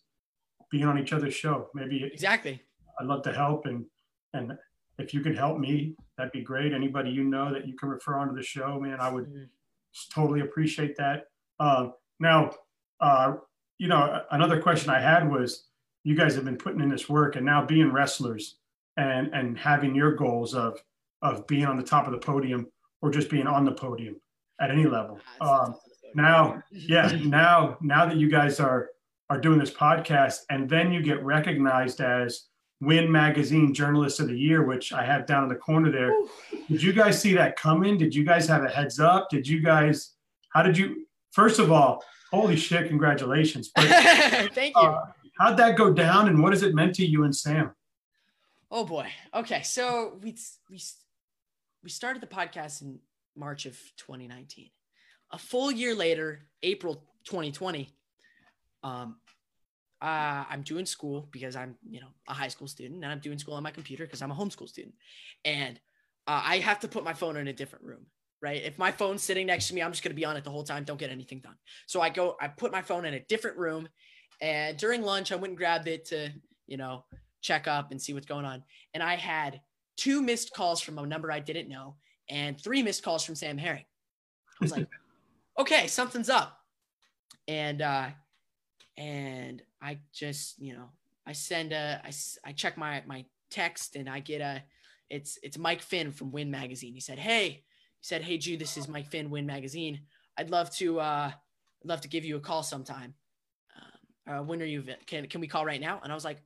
being on each other's show. Maybe exactly. I'd love to help and and if you could help me, that'd be great. Anybody you know that you can refer onto the show, man, I would mm-hmm. totally appreciate that. Uh, now, uh, you know, another question I had was, you guys have been putting in this work, and now being wrestlers and and having your goals of of being on the top of the podium or just being on the podium at any level. Um, now, yeah, now now that you guys are are doing this podcast, and then you get recognized as Win Magazine Journalist of the Year, which I have down in the corner there. Did you guys see that coming? Did you guys have a heads up? Did you guys, how did you, first of all, holy shit, congratulations. But, Thank you. Uh, how'd that go down and what has it meant to you and Sam? Oh boy. Okay. So we, we, we started the podcast in March of 2019. A full year later, April 2020, um, uh, I'm doing school because I'm, you know, a high school student, and I'm doing school on my computer because I'm a homeschool student, and uh, I have to put my phone in a different room. Right. If my phone's sitting next to me, I'm just gonna be on it the whole time. Don't get anything done. So I go, I put my phone in a different room, and during lunch, I went and grabbed it to, you know, check up and see what's going on. And I had two missed calls from a number I didn't know, and three missed calls from Sam Herring. I was like, okay, something's up. And uh, and I just, you know, I send a, I, I check my, my text and I get a, it's, it's Mike Finn from Win Magazine. He said, Hey, he said, Hey, Jude, this is Mike Finn, Win Magazine. I'd love to, uh, I'd love to give you a call sometime. Uh, when are you, can, can we call right now? And I was like,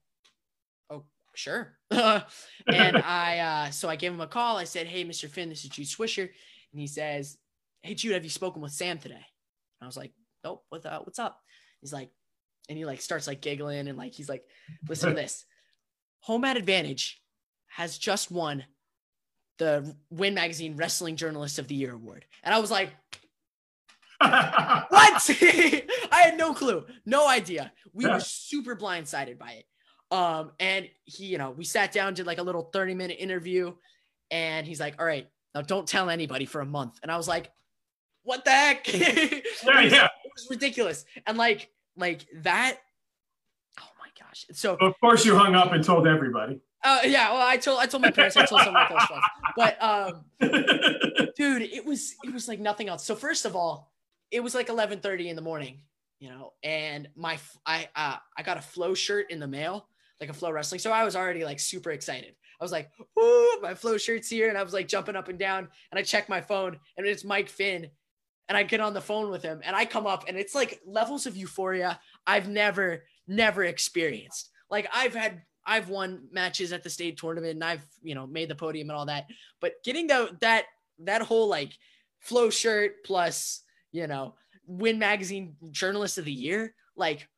Oh, sure. and I, uh, so I gave him a call. I said, Hey, Mr. Finn, this is Jude Swisher. And he says, Hey, Jude, have you spoken with Sam today? And I was like, Nope. What the, what's up? He's like, and he like starts like giggling and like he's like, listen to this. Home Mat Advantage has just won the Win Magazine Wrestling Journalist of the Year award. And I was like, what? I had no clue, no idea. We yeah. were super blindsided by it. Um, and he, you know, we sat down, did like a little 30 minute interview, and he's like, All right, now don't tell anybody for a month. And I was like, What the heck? yeah, yeah. It was ridiculous. And like like that. Oh my gosh! So of course you hung up and told everybody. Uh, yeah, well, I told I told my parents, I told some of my close friends, but um, dude, it was it was like nothing else. So first of all, it was like 11:30 in the morning, you know, and my I uh, I got a flow shirt in the mail, like a flow wrestling. So I was already like super excited. I was like, "Ooh, my flow shirt's here," and I was like jumping up and down. And I check my phone, and it's Mike Finn, and I get on the phone with him, and I come up, and it's like levels of euphoria I've never never experienced. Like I've had I've won matches at the state tournament and I've, you know, made the podium and all that. But getting the, that, that whole like flow shirt plus, you know, win magazine journalist of the year, like,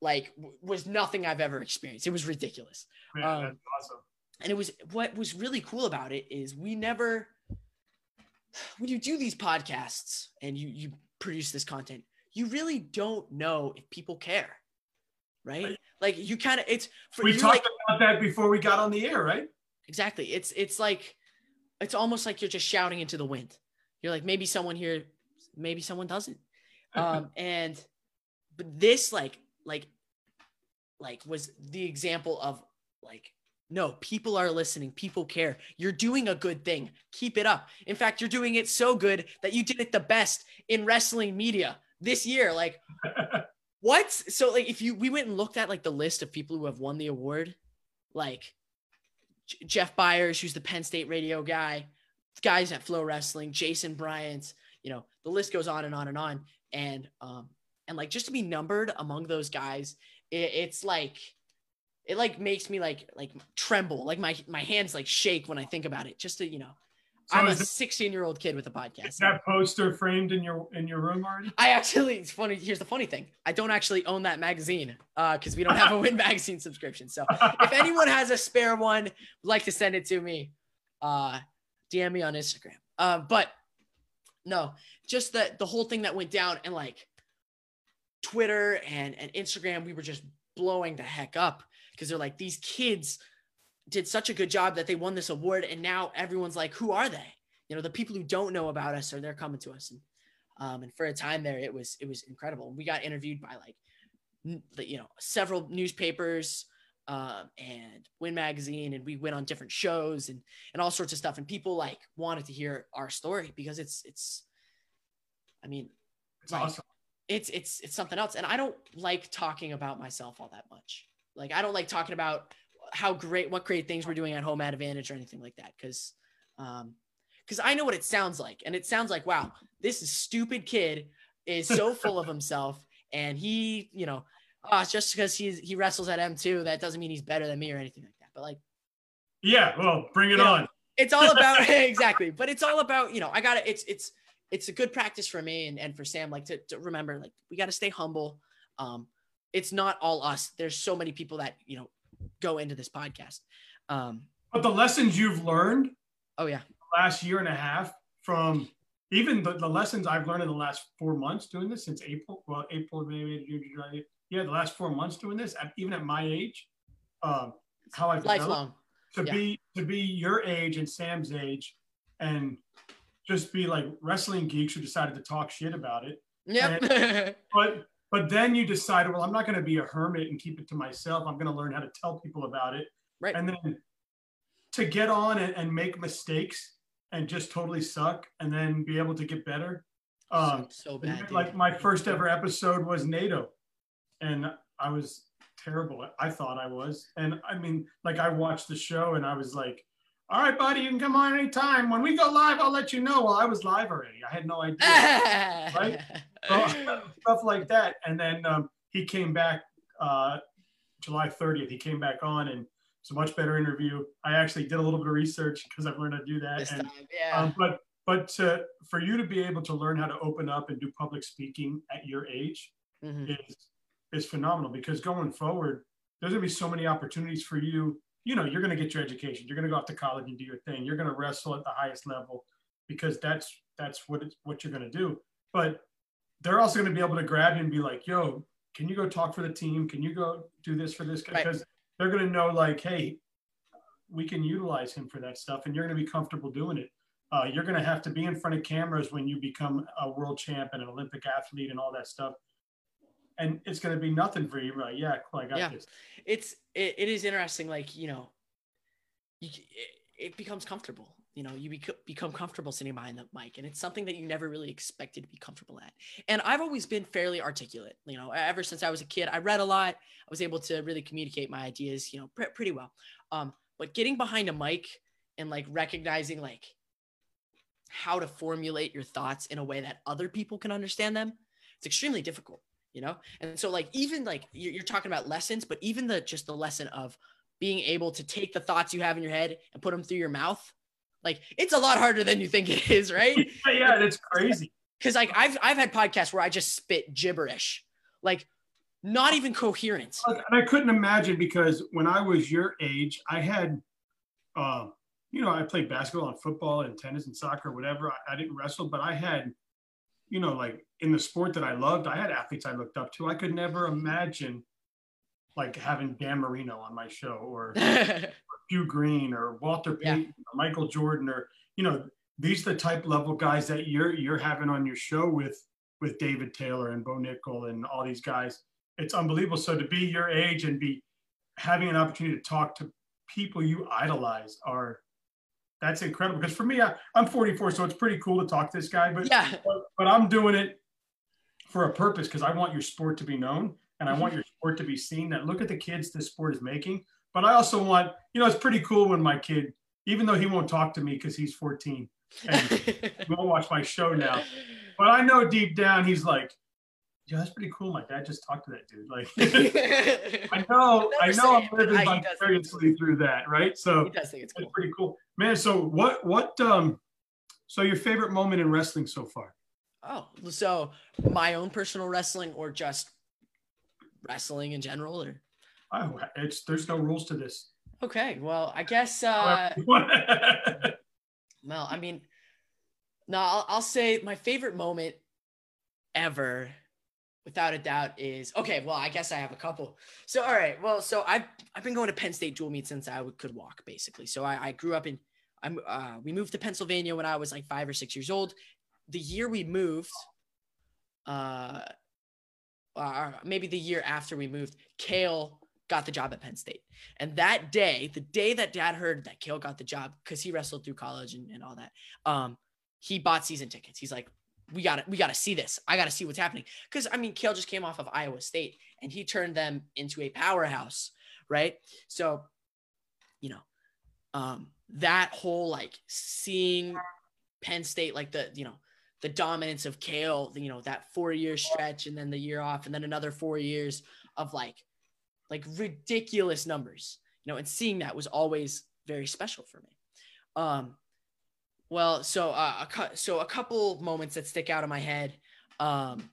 like was nothing I've ever experienced. It was ridiculous. Um, that's awesome. And it was, what was really cool about it is we never, when you do these podcasts and you, you produce this content, you really don't know if people care right? Like you kind of it's for we talked like, about that before we got on the air, right? Exactly. It's it's like it's almost like you're just shouting into the wind. You're like maybe someone here, maybe someone doesn't. Um, and but this like like like was the example of like no, people are listening. People care. You're doing a good thing. Keep it up. In fact, you're doing it so good that you did it the best in wrestling media this year. Like, what? So like if you we went and looked at like the list of people who have won the award, like J- Jeff Byers, who's the Penn State radio guy, guys at Flow Wrestling, Jason Bryant, you know, the list goes on and on and on. And um and like just to be numbered among those guys, it, it's like it like makes me like like tremble, like my my hands like shake when I think about it. Just to you know, so I'm a 16 year old kid with a podcast. Is that poster framed in your in your room already? I actually, it's funny. Here's the funny thing: I don't actually own that magazine uh because uh, we don't have a Win magazine subscription. So if anyone has a spare one, would like to send it to me, uh, DM me on Instagram. Uh, but no, just the the whole thing that went down and like Twitter and and Instagram, we were just blowing the heck up because they're like these kids did such a good job that they won this award and now everyone's like who are they? You know the people who don't know about us are they're coming to us. And um, and for a time there it was it was incredible. We got interviewed by like you know several newspapers um, and win magazine and we went on different shows and and all sorts of stuff and people like wanted to hear our story because it's it's i mean it's like, awesome it's it's it's something else and i don't like talking about myself all that much like i don't like talking about how great, what great things we're doing at home Mat Advantage or anything like that. Cause, um, cause I know what it sounds like. And it sounds like, wow, this stupid kid is so full of himself. And he, you know, uh, just because he's, he wrestles at M2, that doesn't mean he's better than me or anything like that. But like, yeah, well, bring it on. Know, it's all about exactly, but it's all about, you know, I gotta, it's, it's, it's a good practice for me and, and for Sam, like to, to remember, like, we got to stay humble. Um, it's not all us. There's so many people that, you know, go into this podcast. Um, but the lessons you've learned, oh yeah, last year and a half from even the, the lessons I've learned in the last four months doing this since April, well, April, May, June, July, yeah, the last four months doing this, even at my age, um, how I've lifelong to yeah. be to be your age and Sam's age, and just be like wrestling geeks who decided to talk shit about it. Yeah. but but then you decide, well, I'm not going to be a hermit and keep it to myself. I'm going to learn how to tell people about it. Right. And then to get on and, and make mistakes and just totally suck and then be able to get better. Um, so, so bad. Like my first ever episode was NATO. And I was terrible. I thought I was. And I mean, like I watched the show and I was like, all right, buddy, you can come on anytime. When we go live, I'll let you know. Well, I was live already. I had no idea. right? So, stuff like that. And then um, he came back uh, July 30th. He came back on and it's a much better interview. I actually did a little bit of research because I've learned how to do that. And, time, yeah. Um, but but to, for you to be able to learn how to open up and do public speaking at your age mm-hmm. is is phenomenal because going forward, there's gonna be so many opportunities for you you know, you're going to get your education. You're going to go off to college and do your thing. You're going to wrestle at the highest level because that's that's what it's, what you're going to do. But they're also going to be able to grab you and be like, "Yo, can you go talk for the team? Can you go do this for this?" Because right. they're going to know, like, "Hey, we can utilize him for that stuff," and you're going to be comfortable doing it. Uh, you're going to have to be in front of cameras when you become a world champ and an Olympic athlete and all that stuff and it's going to be nothing for you. Right? Yeah, cool. I got yeah. this. It's it, it is interesting. Like you know, you, it, it becomes comfortable. You know, you bec- become comfortable sitting behind the mic, and it's something that you never really expected to be comfortable at. And I've always been fairly articulate. You know, ever since I was a kid, I read a lot. I was able to really communicate my ideas, you know, pr- pretty well. Um, but getting behind a mic and like recognizing like how to formulate your thoughts in a way that other people can understand them it's extremely difficult you know? And so like even like you're, you're talking about lessons but even the just the lesson of being able to take the thoughts you have in your head and put them through your mouth like it's a lot harder than you think it is right? Yeah it's crazy. Because like i've i've had podcasts where i just spit gibberish like not even coherent. And i couldn't imagine because when i was your age i had uh, you know, I played basketball and football and tennis and soccer, whatever. I, I, didn't wrestle, but I had, you know, like in the sport that I loved, I had athletes I looked up to. I could never imagine like having Dan Marino on my show or, or Hugh Green or Walter Payton yeah. or Michael Jordan or, you know, these are the type level guys that you're you're having on your show with with David Taylor and Bo Nickal and all these guys. It's unbelievable. So to be your age and be having an opportunity to talk to people you idolize are that's incredible. Because for me, I, am 44, so it's pretty cool to talk to this guy. But yeah, but, but I'm doing it for a purpose because I want your sport to be known and I mm-hmm. want your sport to be seen. That look at the kids this sport is making. But I also want, you know, it's pretty cool when my kid, even though he won't talk to me because he's 14 and won't watch my show now, but I know deep down he's like, yeah, that's pretty cool. My dad just talked to that dude. Like, I know, I know, I'm living vicariously through that, right? So he does think it's cool. pretty cool, man. So what, what, um, so your favorite moment in wrestling so far? Oh, so my own personal wrestling, or just wrestling in general, or oh, it's there's no rules to this. Okay, well, I guess. uh Well, I mean, no, I'll, I'll say my favorite moment ever without a doubt is okay. Well, I guess I have a couple. So, all right. Well, so I've I've been going to Penn State dual meet since I could walk, basically. So I, I grew up in. I'm. Uh, we moved to Pennsylvania when I was like five or six years old. The year we moved, uh, uh maybe the year after we moved, Cael got the job at Penn State. And that day, the day that Dad heard that Cael got the job, because he wrestled through college and, and all that, um, he bought season tickets. He's like, we got to we got to see this. I got to see what's happening because I mean, Cael just came off of Iowa State and he turned them into a powerhouse, right? So, you know, um, that whole like seeing Penn State like the you know the dominance of Cael, you know that four year stretch and then the year off and then another four years of like like ridiculous numbers, you know, and seeing that was always very special for me. Um, well, so uh, a so a couple moments that stick out in my head. Um,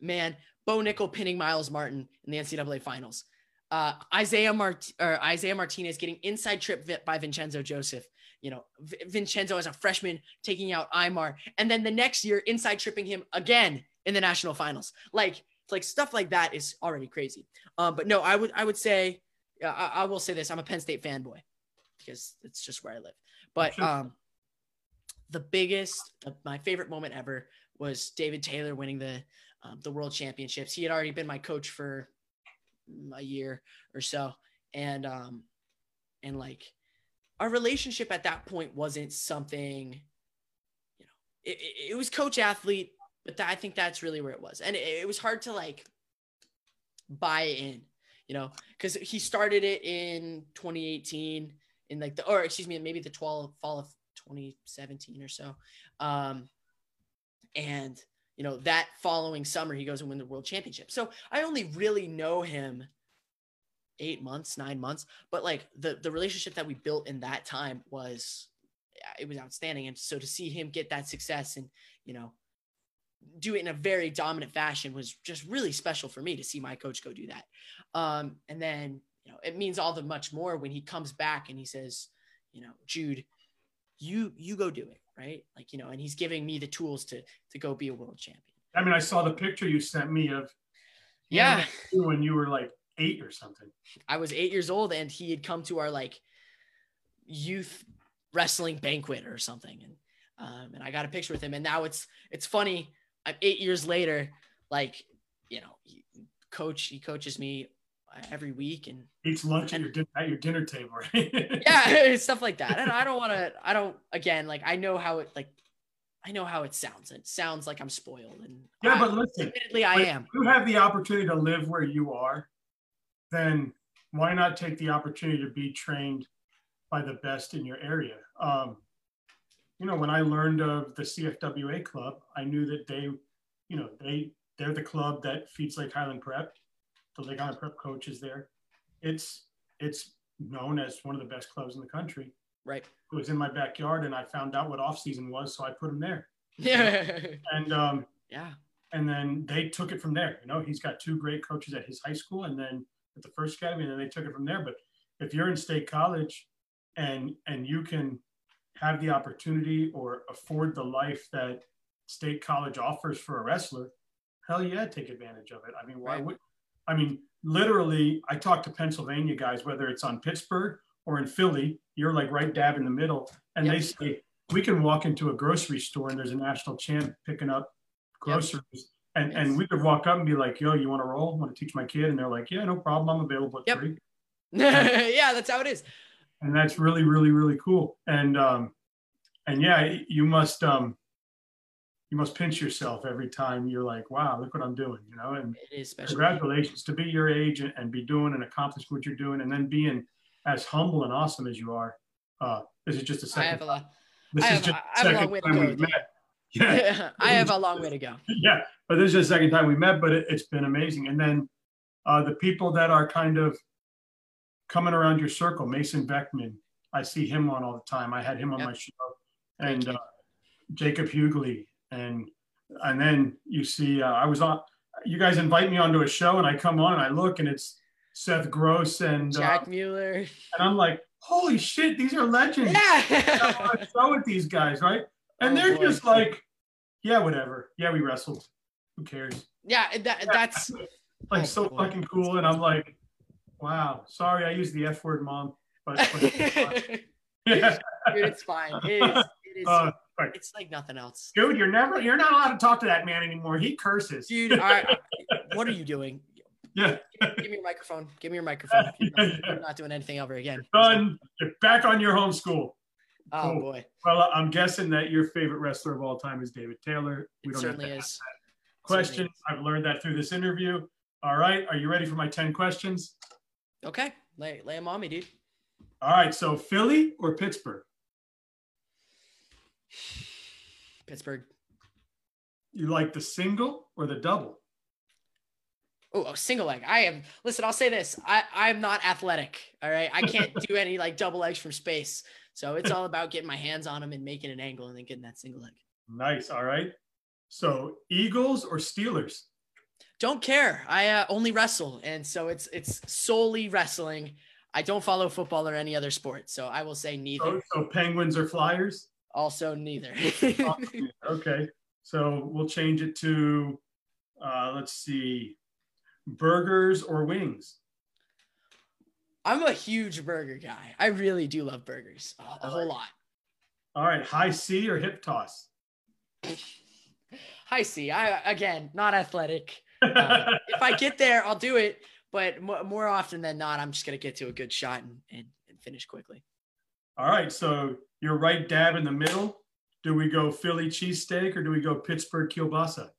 man, Bo Nickal pinning Myles Martin in the NCAA finals. Uh, Isaiah Mart- or Isaiah Martinez getting inside trip by Vincenzo Joseph. You know, v- Vincenzo as a freshman taking out Imar, and then the next year inside tripping him again in the national finals. Like, like stuff like that is already crazy. Um, but no, I would I would say, uh, I, I will say this: I'm a Penn State fanboy because it's just where I live. But um, the biggest, my favorite moment ever was David Taylor winning the um, the world championships. He had already been my coach for a year or so, and um, and like our relationship at that point wasn't something, you know, it, it was coach athlete, but I think that's really where it was, and it, it was hard to like buy in, you know, because he started it in 2018 in like the or excuse me maybe the 12 fall of 2017 or so. Um, and you know that following summer he goes and win the world championship. So I only really know him eight months, nine months, but like the the relationship that we built in that time was it was outstanding. And so to see him get that success and you know do it in a very dominant fashion was just really special for me to see my coach go do that. Um, and then you know it means all the much more when he comes back and he says, you know, Jude, you you go do it right? Like you know and he's giving me the tools to to go be a world champion. I mean i saw the picture you sent me of yeah. when you were like eight or something. I was eight years old and he had come to our like youth wrestling banquet or something. And um, and i got a picture with him. And now it's it's funny i'm eight years later like you know he, coach he coaches me every week and eats lunch at your at your dinner table, right? yeah, stuff like that. And I don't want to. I don't. Again, like I know how it like. I know how it sounds. It sounds like I'm spoiled, and yeah, I, but listen, admittedly, I am. you have the opportunity to live where you are, then why not take the opportunity to be trained by the best in your area? Um, you know, when I learned of the CFWA club, I knew that they, you know, they they're the club that feeds Lake Highland Prep. The Lake Highland Prep coach is there. It's it's known as one of the best clubs in the country. Right. It was in my backyard, and I found out what off season was, so I put him there. Yeah. And um, yeah. and then they took it from there. You know, he's got two great coaches at his high school, and then at the first academy, and then they took it from there. But if you're in state college, and and you can have the opportunity or afford the life that state college offers for a wrestler, hell yeah, take advantage of it. I mean, why Right. would? I mean, literally, I talk to Pennsylvania guys, whether it's on Pittsburgh or in Philly. You're like right dab in the middle, and they say we can walk into a grocery store and there's a national champ picking up groceries. And, Yes. and we could walk up and be like, yo, you want to roll? Want to teach my kid? And they're like, yeah, no problem. I'm available at Yep. three. yeah, that's how it is. And that's really, really, really cool. And, um, and yeah, you must, um, you must pinch yourself every time you're like, wow, look what I'm doing, you know? And It is special. congratulations to be your age and, and be doing and accomplish what you're doing and then being as humble and awesome as you are. Uh, this is just a second. I have a lot. this I is have- just I have a long way to time go, we've met. Yeah. I have a long way to go. yeah, but this is the second time we met, but it, it's been amazing. And then uh, the people that are kind of coming around your circle, Mason Beckman, I see him on all the time. I had him on Yep. my show, and uh, Jacob Hughley, and and then you see uh, I was on. You guys invite me onto a show, and I come on and I look, and it's Seth Gross, and uh, Jack Mueller. and I'm like, holy shit, these are legends. Yeah. I show with these guys, right? And Oh, they're boy. just like, yeah, whatever. Yeah, we wrestled. Who cares? yeah, that, that's like Oh, so boy. fucking cool. And I'm like, wow, sorry I used the F word, mom. But, but Dude, it's fine. It is. It is. Uh, right. it's like nothing else. dude, you're never you're not allowed to talk to that man anymore. He curses. Dude, I, what are you doing? Yeah. Give me your microphone. Give me your microphone. You're Yeah, not, yeah. you're not doing anything ever again. Done. You're back on your home school. Oh Cool. boy, Well, I'm guessing that your favorite wrestler of all time is David Taylor. We it don't certainly is. question. I've learned that through this interview. All right. Are you ready for my 10 questions? Okay, lay lay 'em on me, dude. All right. So Philly or Pittsburgh? Pittsburgh. You like the single or the double? Oh, oh, single leg. I am. Listen, I'll say this. I I'm not athletic. All right, I can't do any like double legs from space. So it's all about getting my hands on them and making an angle and then getting that single leg. Nice. All right. So Eagles or Steelers? Don't care. I uh, only wrestle, and so it's it's solely wrestling. I don't follow football or any other sport, so I will say neither. So, so Penguins or Flyers? Also, neither. okay. So we'll change it to, uh, let's see, burgers or wings? I'm a huge burger guy. I really do love burgers, a, a whole lot. All right. High C or hip toss? high C. I again not athletic. Uh, if I get there, I'll do it. But mo- more often than not, I'm just gonna get to a good shot and, and, and finish quickly. All right. So you're right dab in the middle. Do we go Philly cheesesteak or do we go Pittsburgh kielbasa?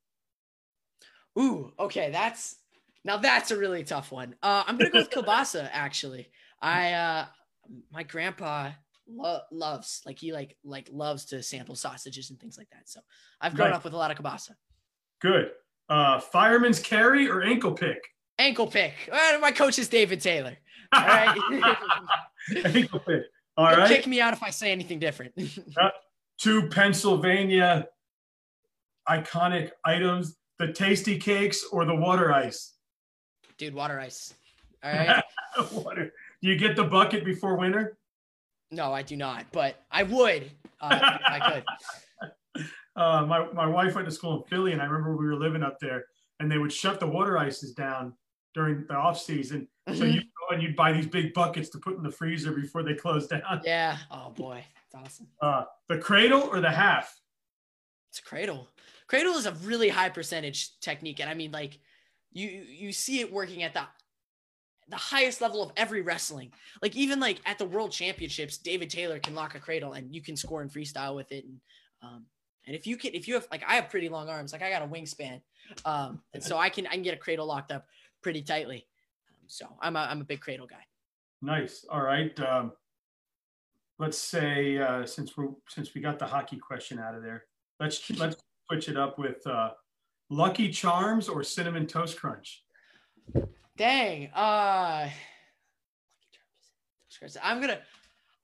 Ooh, okay, that's now that's a really tough one. Uh, I'm gonna go with kielbasa. Actually, I uh, my grandpa lo- loves like he like like loves to sample sausages and things like that. So I've grown up with a lot of kielbasa. Good. Uh, fireman's carry or ankle pick? Ankle pick. Uh, my coach is David Taylor. All right. ankle pick. All right. kick me out if I say anything different. two Pennsylvania iconic items the Tastykakes or the water ice? Dude, water ice. All right. water. Do you get the bucket before winter? No, I do not, but I would uh, if I could. Uh, my, my wife went to school in Philly, and I remember we were living up there, and they would shut the water ices down during the off season. So Mhm. you and you'd buy these big buckets to put in the freezer before they close down. yeah. Oh boy, it's awesome. Uh, the cradle or the half? It's cradle. Cradle is a really high percentage technique, and I mean, like, you you see it working at the the highest level of every wrestling. Like even like at the world championships, David Taylor can lock a cradle and you can score in freestyle with it. And um, and if you can, if you have like I have pretty long arms, like I got a wingspan, um, and so I can I can get a cradle locked up pretty tightly. So I'm a I'm a big cradle guy. Nice. All right. Um, let's say uh, since we since we got the hockey question out of there, let's let's switch it up with uh, Lucky Charms or Cinnamon Toast Crunch. Dang. Uh I'm gonna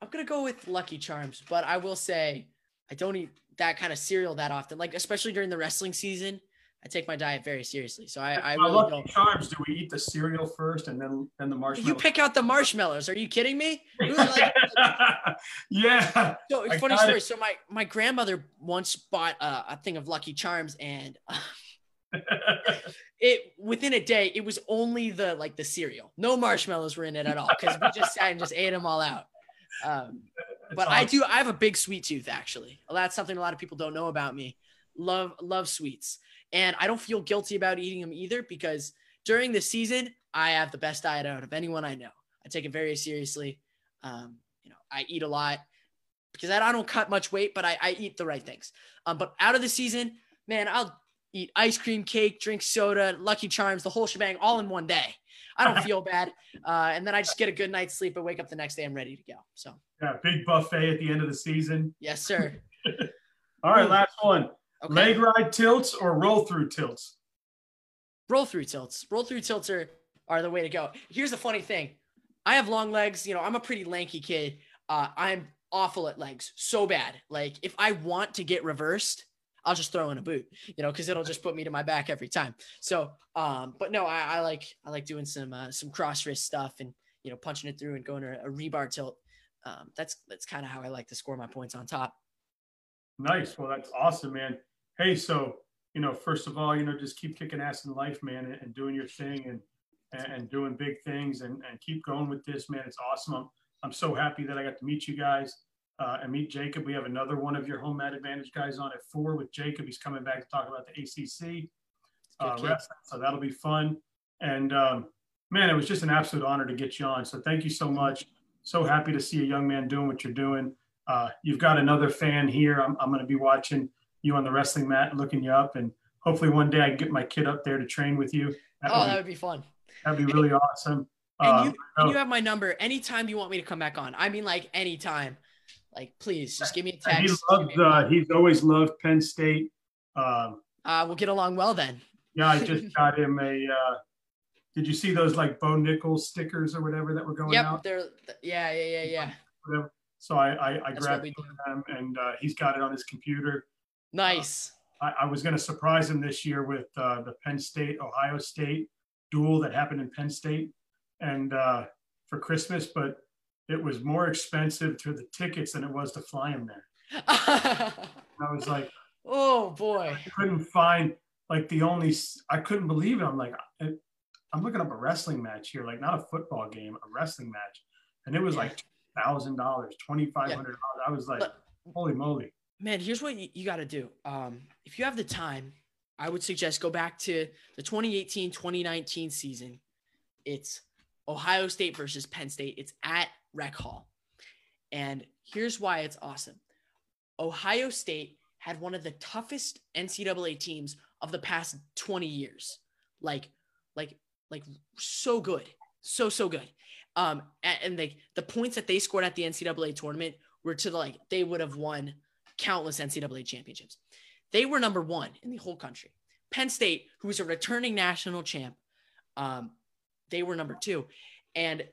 I'm gonna go with Lucky Charms, but I will say I don't eat that kind of cereal that often. Like especially during the wrestling season, I take my diet very seriously. So I, I really Lucky don't. Charms. Do we eat the cereal first and then then the marshmallows? You pick out the marshmallows. Are you kidding me? Like, yeah. so I funny story. it. So my my grandmother once bought a, a thing of Lucky Charms, and it within a day it was only the like the cereal. No marshmallows were in it at all because we just sat and just ate them all out. Um, but I do. I have a big sweet tooth. Actually, that's something a lot of people don't know about me. Love love sweets, and I don't feel guilty about eating them either because during the season I have the best diet out of anyone I know. I take it very seriously. Um, you know, I eat a lot because I, don't cut much weight, but I, I eat the right things. Um, but out of the season, man, I'll eat ice cream, cake, drink soda, Lucky Charms, the whole shebang, all in one day. I don't feel bad, uh, and then I just get a good night's sleep and wake up the next day. I'm ready to go. So Yeah, big buffet at the end of the season. yes, sir. All right, last one. Okay. Leg ride tilts or roll through tilts? roll through tilts. Roll through tilts are, are the way to go. Here's the funny thing. I have long legs. You know, I'm a pretty lanky kid. Uh, I'm awful at legs, so bad. Like if I want to get reversed, I'll just throw in a boot, you know, because it'll just put me to my back every time. So, um, but no, I, I like I like doing some uh, some cross wrist stuff and you know punching it through and going to a rebar tilt. Um, that's that's kind of how I like to score my points on top. Nice. Well, that's awesome, man. Hey, so you know, first of all, you know, just keep kicking ass in life, man, and, and doing your thing and, and doing big things and, and keep going with this, man. It's awesome. I'm, I'm so happy that I got to meet you guys uh, and meet Jacob. We have another one of your home mat advantage guys on at four with Jacob. He's coming back to talk about the ACC uh, so that'll be fun. And um, man, it was just an absolute honor to get you on. So thank you so much. So happy to see a young man doing what you're doing. Uh, you've got another fan here. I'm, I'm going to be watching you on the wrestling mat, looking you up, and hopefully one day I can get my kid up there to train with you. That Oh, would that would be fun. that'd be really awesome. And Uh, you, you have my number anytime you want me to come back on. I mean, like anytime. Like, please just give me a he text. loves. Uh, he's always loved Penn State. Um, Uh, we'll get along well then. yeah, I just got him a. Uh, did you see those like Bo Nichols stickers or whatever that were going Yep, out? they're yeah, yeah, yeah, yeah. So I I, I grabbed them and uh, he's got it on his computer. Nice. I, I was going to surprise him this year with uh, the Penn State Ohio State duel that happened in Penn State, and uh, for Christmas, but it was more expensive to the tickets than it was to fly him there. I was like, oh boy. I couldn't find like the only. I couldn't believe it. I'm like, I'm looking up a wrestling match here, like not a football game, a wrestling match, and it was Yeah. like thousand dollars, twenty five hundred dollars. I was like, holy moly! Man, here's what you, you got to do. Um, if you have the time, I would suggest go back to the 2018-2019 season. It's Ohio State versus Penn State. It's at Rec Hall. And here's why it's awesome. Ohio State had one of the toughest NCAA teams of the past 20 years. Like, like, like so good. So, so good. Um, and, they, the points that they scored at the NCAA tournament were to the, like, they would have won countless NCAA championships. They were number one in the whole country. Penn State, who was a returning national champ, um, they were number two. And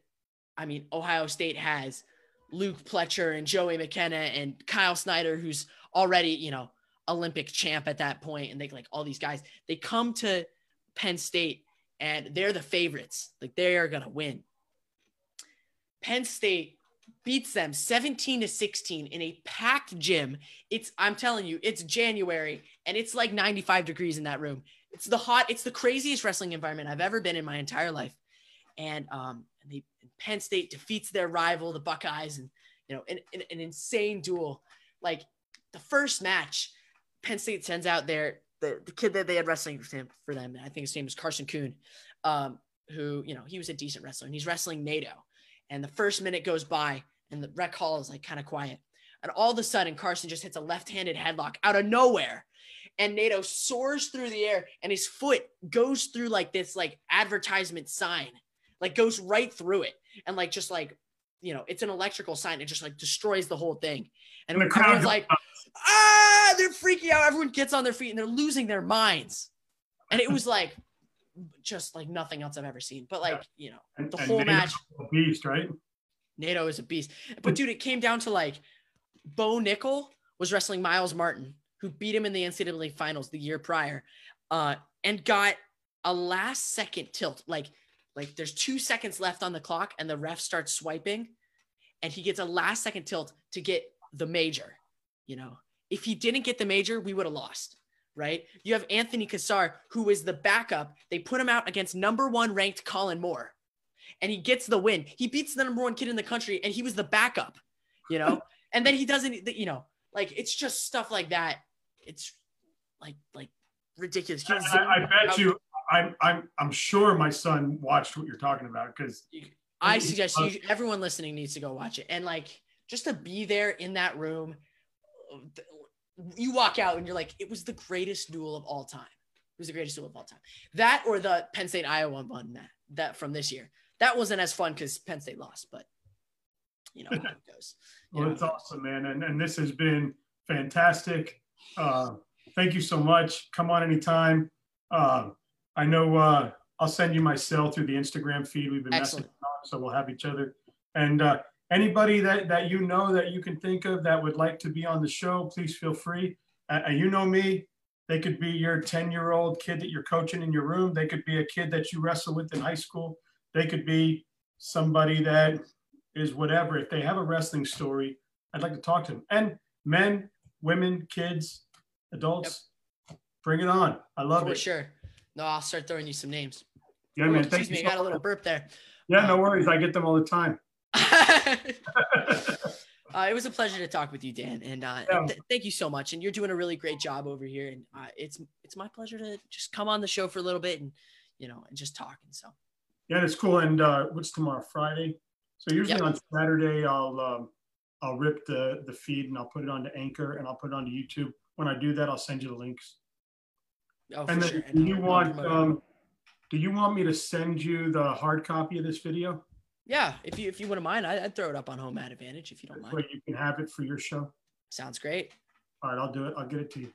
I mean, Ohio State has Luke Pletcher and Joey McKenna and Kyle Snyder, who's already, you know, Olympic champ at that point, and they like all these guys. They come to Penn State and they're the favorites. Like they are gonna win. Penn State beats them 17 to 16 in a packed gym. It's I'm telling you, it's January and it's like 95 degrees in that room. It's the hot, it's the craziest wrestling environment I've ever been in my entire life. And um and they Penn State defeats their rival, the Buckeyes, and you know, an, an, an insane duel. Like the first match, Penn State sends out their the, the kid that they had wrestling for, him, for them. I think his name is Carson Kuhn. Um, who, you know, he was a decent wrestler and he's wrestling Naito. And the first minute goes by and the rec hall is like kind of quiet. And all of a sudden, Carson just hits a left handed headlock out of nowhere. And NATO soars through the air and his foot goes through like this like advertisement sign, like goes right through it. And like just like, you know, it's an electrical sign. It just like destroys the whole thing. And, And the crowd's like, ah, they're freaking out. Everyone gets on their feet and they're losing their minds. And it was like just like nothing else I've ever seen. But like, you know, And- the and whole match, a beast, right? NATO is a beast. But dude, it came down to like Bo Nickal was wrestling Myles Martin, who beat him in the NCAA finals the year prior, uh, and got a last second tilt. Like, like there's two seconds left on the clock, and the ref starts swiping, and he gets a last second tilt to get the major. You know, if he didn't get the major, we would have lost. Right? You have Anthony Cassar, who is the backup. They put him out against number one ranked Kollin Moore and he gets the win. He beats the number one kid in the country, and he was the backup, you know. and then he doesn't, you know, like it's just stuff like that. It's like like ridiculous. He was- I, I bet you. I'm I'm I'm sure my son watched what you're talking about because I suggest you, everyone listening needs to go watch it, and like just to be there in that room, uh, you walk out and you're like, it was the greatest duel of all time. It was the greatest duel of all time. That or the Penn State Iowa one that that from this year. That wasn't as fun because Penn State lost, but you know how it goes. You well, know it's how it goes. awesome, man, and and this has been fantastic. Uh, thank you so much. Come on anytime. Uh, I know uh, I'll send you my cell through the Instagram feed. We've been Excellent. messaging on, so we'll have each other. And uh, anybody that that you know that you can think of that would like to be on the show, please feel free. Uh, uh, you know me. They could be your 10 year old kid that you're coaching in your room. They could be a kid that you wrestle with in high school. They could be somebody that is whatever. If they have a wrestling story, I'd like to talk to them. And men, women, kids, adults, bring it on. I love For it. For sure. No, I'll start throwing you some names. Yeah, Oh, man. excuse Thank me, you I got a little burp there. Yeah, no worries. I get them all the time. uh, it was a pleasure to talk with you, Dan, and uh, Yeah. th- thank you so much. And you're doing a really great job over here, and uh, it's it's my pleasure to just come on the show for a little bit and you know and just talk. And so Yeah, it's cool. And uh, what's tomorrow? Friday. So usually Yep. on Saturday, I'll um, I'll rip the the feed and I'll put it onto Anchor and I'll put it onto YouTube. When I do that, I'll send you the links. oh, And then, sure. do you want um, do you want me to send you the hard copy of this video? Yeah, if you if you wouldn't mind, I, I'd throw it up on Home Mat Advantage if you don't mind. you can have it for your show. Sounds great. All right, I'll do it. I'll get it to you.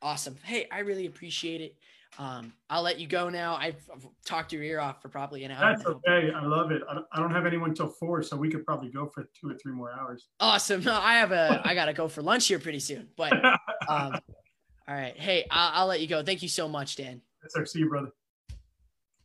Awesome. Hey, I really appreciate it. Um, I'll let you go now. I've, I've talked your ear off for probably an hour. That's okay. I love it. I don't, I don't have anyone till four, so we could probably go for two or three more hours. Awesome. No, I have a I gotta go for lunch here pretty soon. But um, all right. Hey, I'll, I'll let you go. Thank you so much, Dan. Yes, sir. See you, brother.